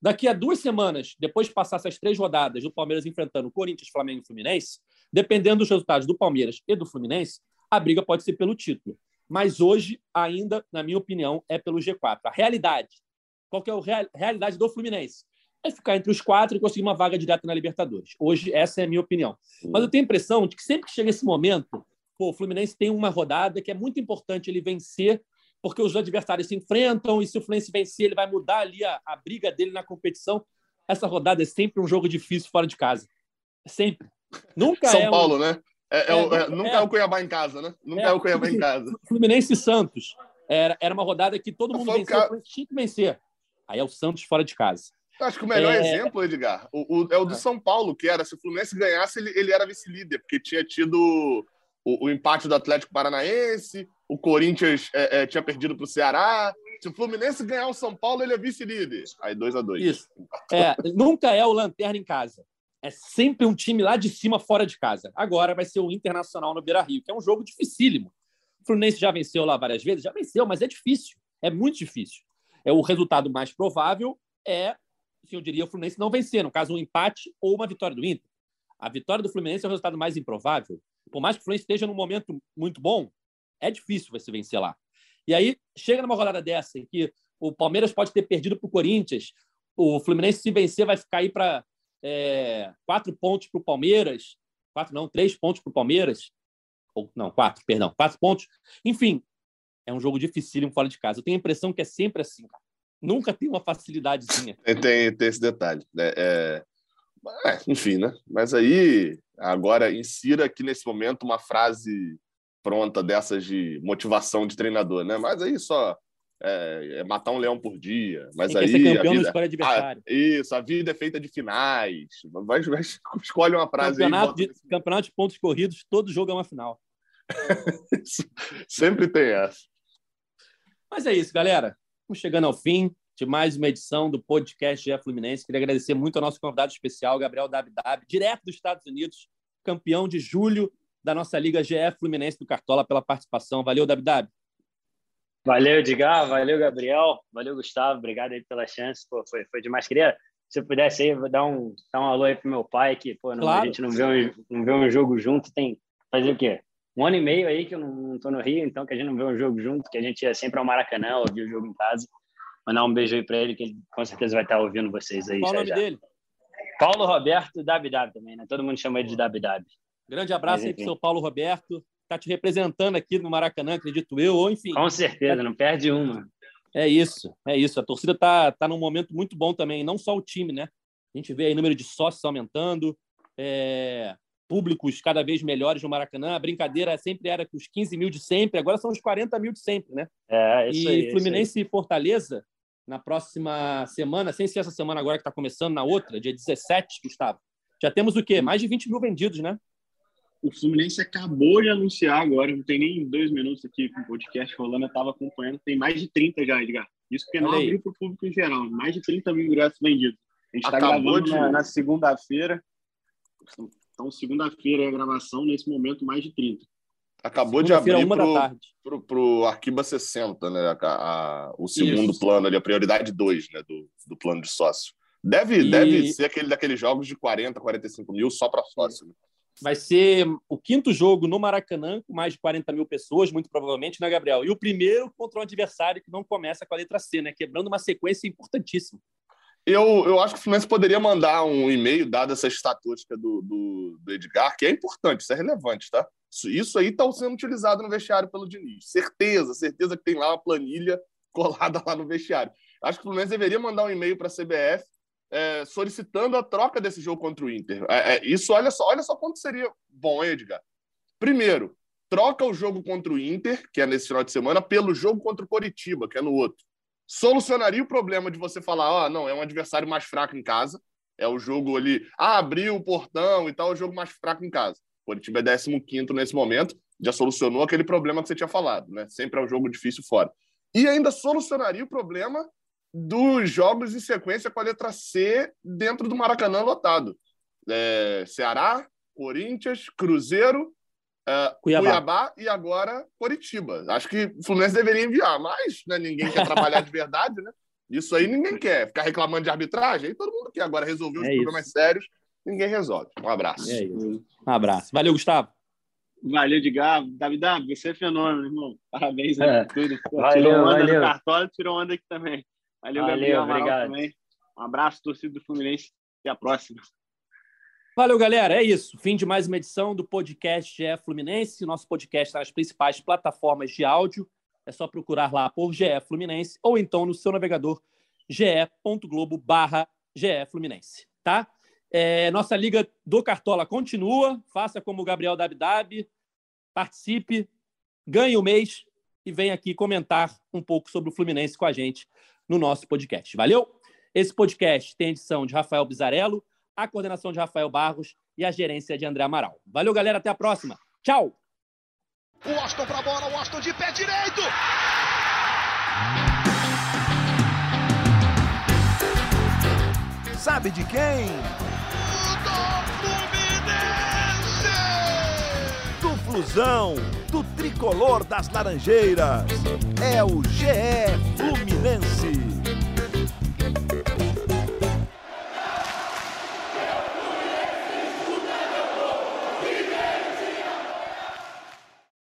Speaker 1: Daqui a duas semanas, depois de passar essas três rodadas do Palmeiras enfrentando Corinthians, Flamengo e Fluminense, dependendo dos resultados do Palmeiras e do Fluminense, a briga pode ser pelo título. Mas hoje, ainda, na minha opinião, é pelo G4. A realidade, qual que é a realidade do Fluminense? É ficar entre os quatro e conseguir uma vaga direta na Libertadores. Hoje, essa é a minha opinião. Mas eu tenho a impressão de que sempre que chega esse momento, pô, o Fluminense tem uma rodada que é muito importante ele vencer porque os adversários se enfrentam e se o Fluminense vencer, ele vai mudar ali a, a briga dele na competição. Essa rodada é sempre um jogo difícil fora de casa. Sempre. Nunca
Speaker 2: São
Speaker 1: é
Speaker 2: Paulo, um... né? É, é, é, nunca é. é. o Cuiabá em casa, né? Nunca é, é o Cuiabá em casa.
Speaker 1: Fluminense e Santos. Era, era uma rodada que todo mundo venceu, ca... tinha que vencer. Aí é o Santos fora de casa.
Speaker 2: Acho que o melhor exemplo, Edgar, o, o, é o do São Paulo, que era, se o Fluminense ganhasse, ele, ele era vice-líder, porque tinha tido o, o, empate do Atlético Paranaense, o Corinthians é, é, tinha perdido para o Ceará. Se o Fluminense ganhar o São Paulo, ele é vice-líder. Aí 2 a 2
Speaker 1: Isso. É, nunca é o Lanterna em casa. É sempre um time lá de cima, fora de casa. Agora vai ser o Internacional no Beira Rio, que é um jogo dificílimo. O Fluminense já venceu lá várias vezes, já venceu, mas é difícil. É muito difícil. É o resultado mais provável é, assim, eu diria, o Fluminense não vencer, no caso, um empate ou uma vitória do Inter. A vitória do Fluminense é o resultado mais improvável. Por mais que o Fluminense esteja num momento muito bom, é difícil você vencer lá. E aí, chega numa rodada dessa, que o Palmeiras pode ter perdido para o Corinthians, o Fluminense, se vencer, vai ficar aí para é, quatro pontos para o Palmeiras, quatro não, três pontos para o Palmeiras, ou não, quatro, perdão, quatro pontos. Enfim, é um jogo dificílimo fora de casa. Eu tenho a impressão que é sempre assim, cara. Nunca tem uma facilidadezinha.
Speaker 2: Tem, tem, tem esse detalhe. Né? É, é, enfim, né? Mas aí, agora, insira aqui nesse momento uma frase pronta dessas de motivação de treinador, né? Mas aí só é, é matar um leão por dia. Mas aí
Speaker 1: ser campeão a vida, no adversário.
Speaker 2: Ah, isso, a vida é feita de finais. Vai, vai, escolhe uma frase
Speaker 1: campeonato
Speaker 2: aí.
Speaker 1: De, campeonato de pontos corridos, todo jogo é uma final.
Speaker 2: Sempre tem essa.
Speaker 1: Mas é isso, galera. Estamos chegando ao fim de mais uma edição do podcast GE Fluminense. Queria agradecer muito ao nosso convidado especial, Gabriel Dabdab, direto dos Estados Unidos, campeão de julho da nossa Liga GE Fluminense do Cartola, pela participação. Valeu, Dabdab.
Speaker 4: Valeu, Edgar. Valeu, Gabriel. Valeu, Gustavo. Obrigado aí pela chance. Pô, foi, foi demais. Queria, se eu pudesse aí, dar um, dar um alô aí pro meu pai, que pô, não, claro. a gente não vê, um, não vê um jogo junto. Tem fazer o quê? Um ano e meio aí que eu não, estou no Rio, então que a gente não vê um jogo junto, que a gente ia sempre ao Maracanã, ouvir o jogo em casa. Mandar um beijo aí para ele, que ele com certeza vai estar ouvindo vocês aí.
Speaker 1: Qual o nome já. dele?
Speaker 4: Paulo Roberto Dabdab também, né? Todo mundo chama ele de Dabdab.
Speaker 1: Grande abraço Mas, aí para o seu Paulo Roberto. Está te representando aqui no Maracanã, acredito eu, ou enfim.
Speaker 4: Com certeza, não perde uma.
Speaker 1: É isso, é isso. A torcida está tá num momento muito bom também, não só o time, né? A gente vê aí o número de sócios aumentando, é, públicos cada vez melhores no Maracanã. A brincadeira sempre era que os 15 mil de sempre, agora são os 40 mil de sempre, né?
Speaker 4: É, isso
Speaker 1: e
Speaker 4: aí,
Speaker 1: Fluminense
Speaker 4: isso
Speaker 1: e Fortaleza, na próxima semana, sem ser essa semana agora que está começando, na outra, dia 17, Gustavo, já temos o quê? Mais de 20 mil vendidos, né?
Speaker 3: o Fluminense acabou de anunciar agora, não tem nem dois minutos aqui com o podcast rolando, eu estava acompanhando, tem mais de 30 já, Edgar. Isso porque não abriu para o público em geral, mais de 30 mil ingressos vendidos. A gente está gravando de... na, na segunda-feira, então segunda-feira é a gravação, nesse momento mais de 30.
Speaker 2: Acabou de abrir para o Arquiba 60, né? A, a, o segundo Isso. plano ali, a prioridade 2 né? do, do plano de sócio. Deve, e... deve ser aquele daqueles jogos de 40, 45 mil só para sócio. Né?
Speaker 1: Vai ser o quinto jogo no Maracanã, com mais de 40 mil pessoas, muito provavelmente, né, Gabriel? E o primeiro contra um adversário que não começa com a letra C, né? Quebrando uma sequência importantíssima.
Speaker 2: Eu, eu acho que o Fluminense poderia mandar um e-mail, dada essa estatística do, do, do, Edgar, que é importante, isso é relevante, tá? Isso, aí está sendo utilizado no vestiário pelo Diniz. Certeza, certeza que tem lá uma planilha colada lá no vestiário. Acho que o Fluminense deveria mandar um e-mail para a CBF é, solicitando a troca desse jogo contra o Inter. É, é, isso, olha só, olha só quanto seria bom, Edgar. Primeiro, troca o jogo contra o Inter, que é nesse final de semana, pelo jogo contra o Coritiba, que é no outro. Solucionaria o problema de você falar, ah, não, é um adversário mais fraco em casa, é o jogo ali, ah, abriu o portão e tal, é o jogo mais fraco em casa. O Coritiba é 15 nesse momento, já solucionou aquele problema que você tinha falado, né? Sempre é um jogo difícil fora. E ainda solucionaria o problema dos jogos em sequência com a letra C dentro do Maracanã lotado. É, Ceará, Corinthians, Cruzeiro, é, Cuiabá. Cuiabá. e agora Coritiba. Acho que o Fluminense deveria enviar, mas né, ninguém quer trabalhar de verdade, né? Isso aí ninguém quer. Ficar reclamando de arbitragem, aí todo mundo quer. Agora resolver os é problemas sérios, ninguém resolve. Um abraço.
Speaker 1: É. Um abraço. Valeu, Gustavo.
Speaker 3: Valeu, Edgar. Davi, Davi, você é fenômeno, irmão. Parabéns
Speaker 4: aí
Speaker 3: é. tudo.
Speaker 4: Valeu, tirou onda valeu.
Speaker 3: no cartório, tirou onda aqui também. Valeu, valeu Gabriel obrigado. também. Um abraço, torcida do Fluminense. Até a próxima.
Speaker 1: Valeu, galera. É isso. Fim de mais uma edição do podcast GE Fluminense. Nosso podcast está nas principais plataformas de áudio. É só procurar lá por GE Fluminense ou então no seu navegador ge.globo barra GE Fluminense, tá? É, nossa Liga do Cartola continua. Faça como o Gabriel Dabdab, participe, ganhe o mês e venha aqui comentar um pouco sobre o Fluminense com a gente no nosso podcast. Valeu? Esse podcast tem edição de Rafael Bizarello, a coordenação de Rafael Barros e a gerência de André Amaral. Valeu, galera. Até a próxima. Tchau!
Speaker 5: O Austin para a bola, o Austin de pé direito! Sabe de quem? Do Flusão, do tricolor das Laranjeiras. É o GE Fluminense.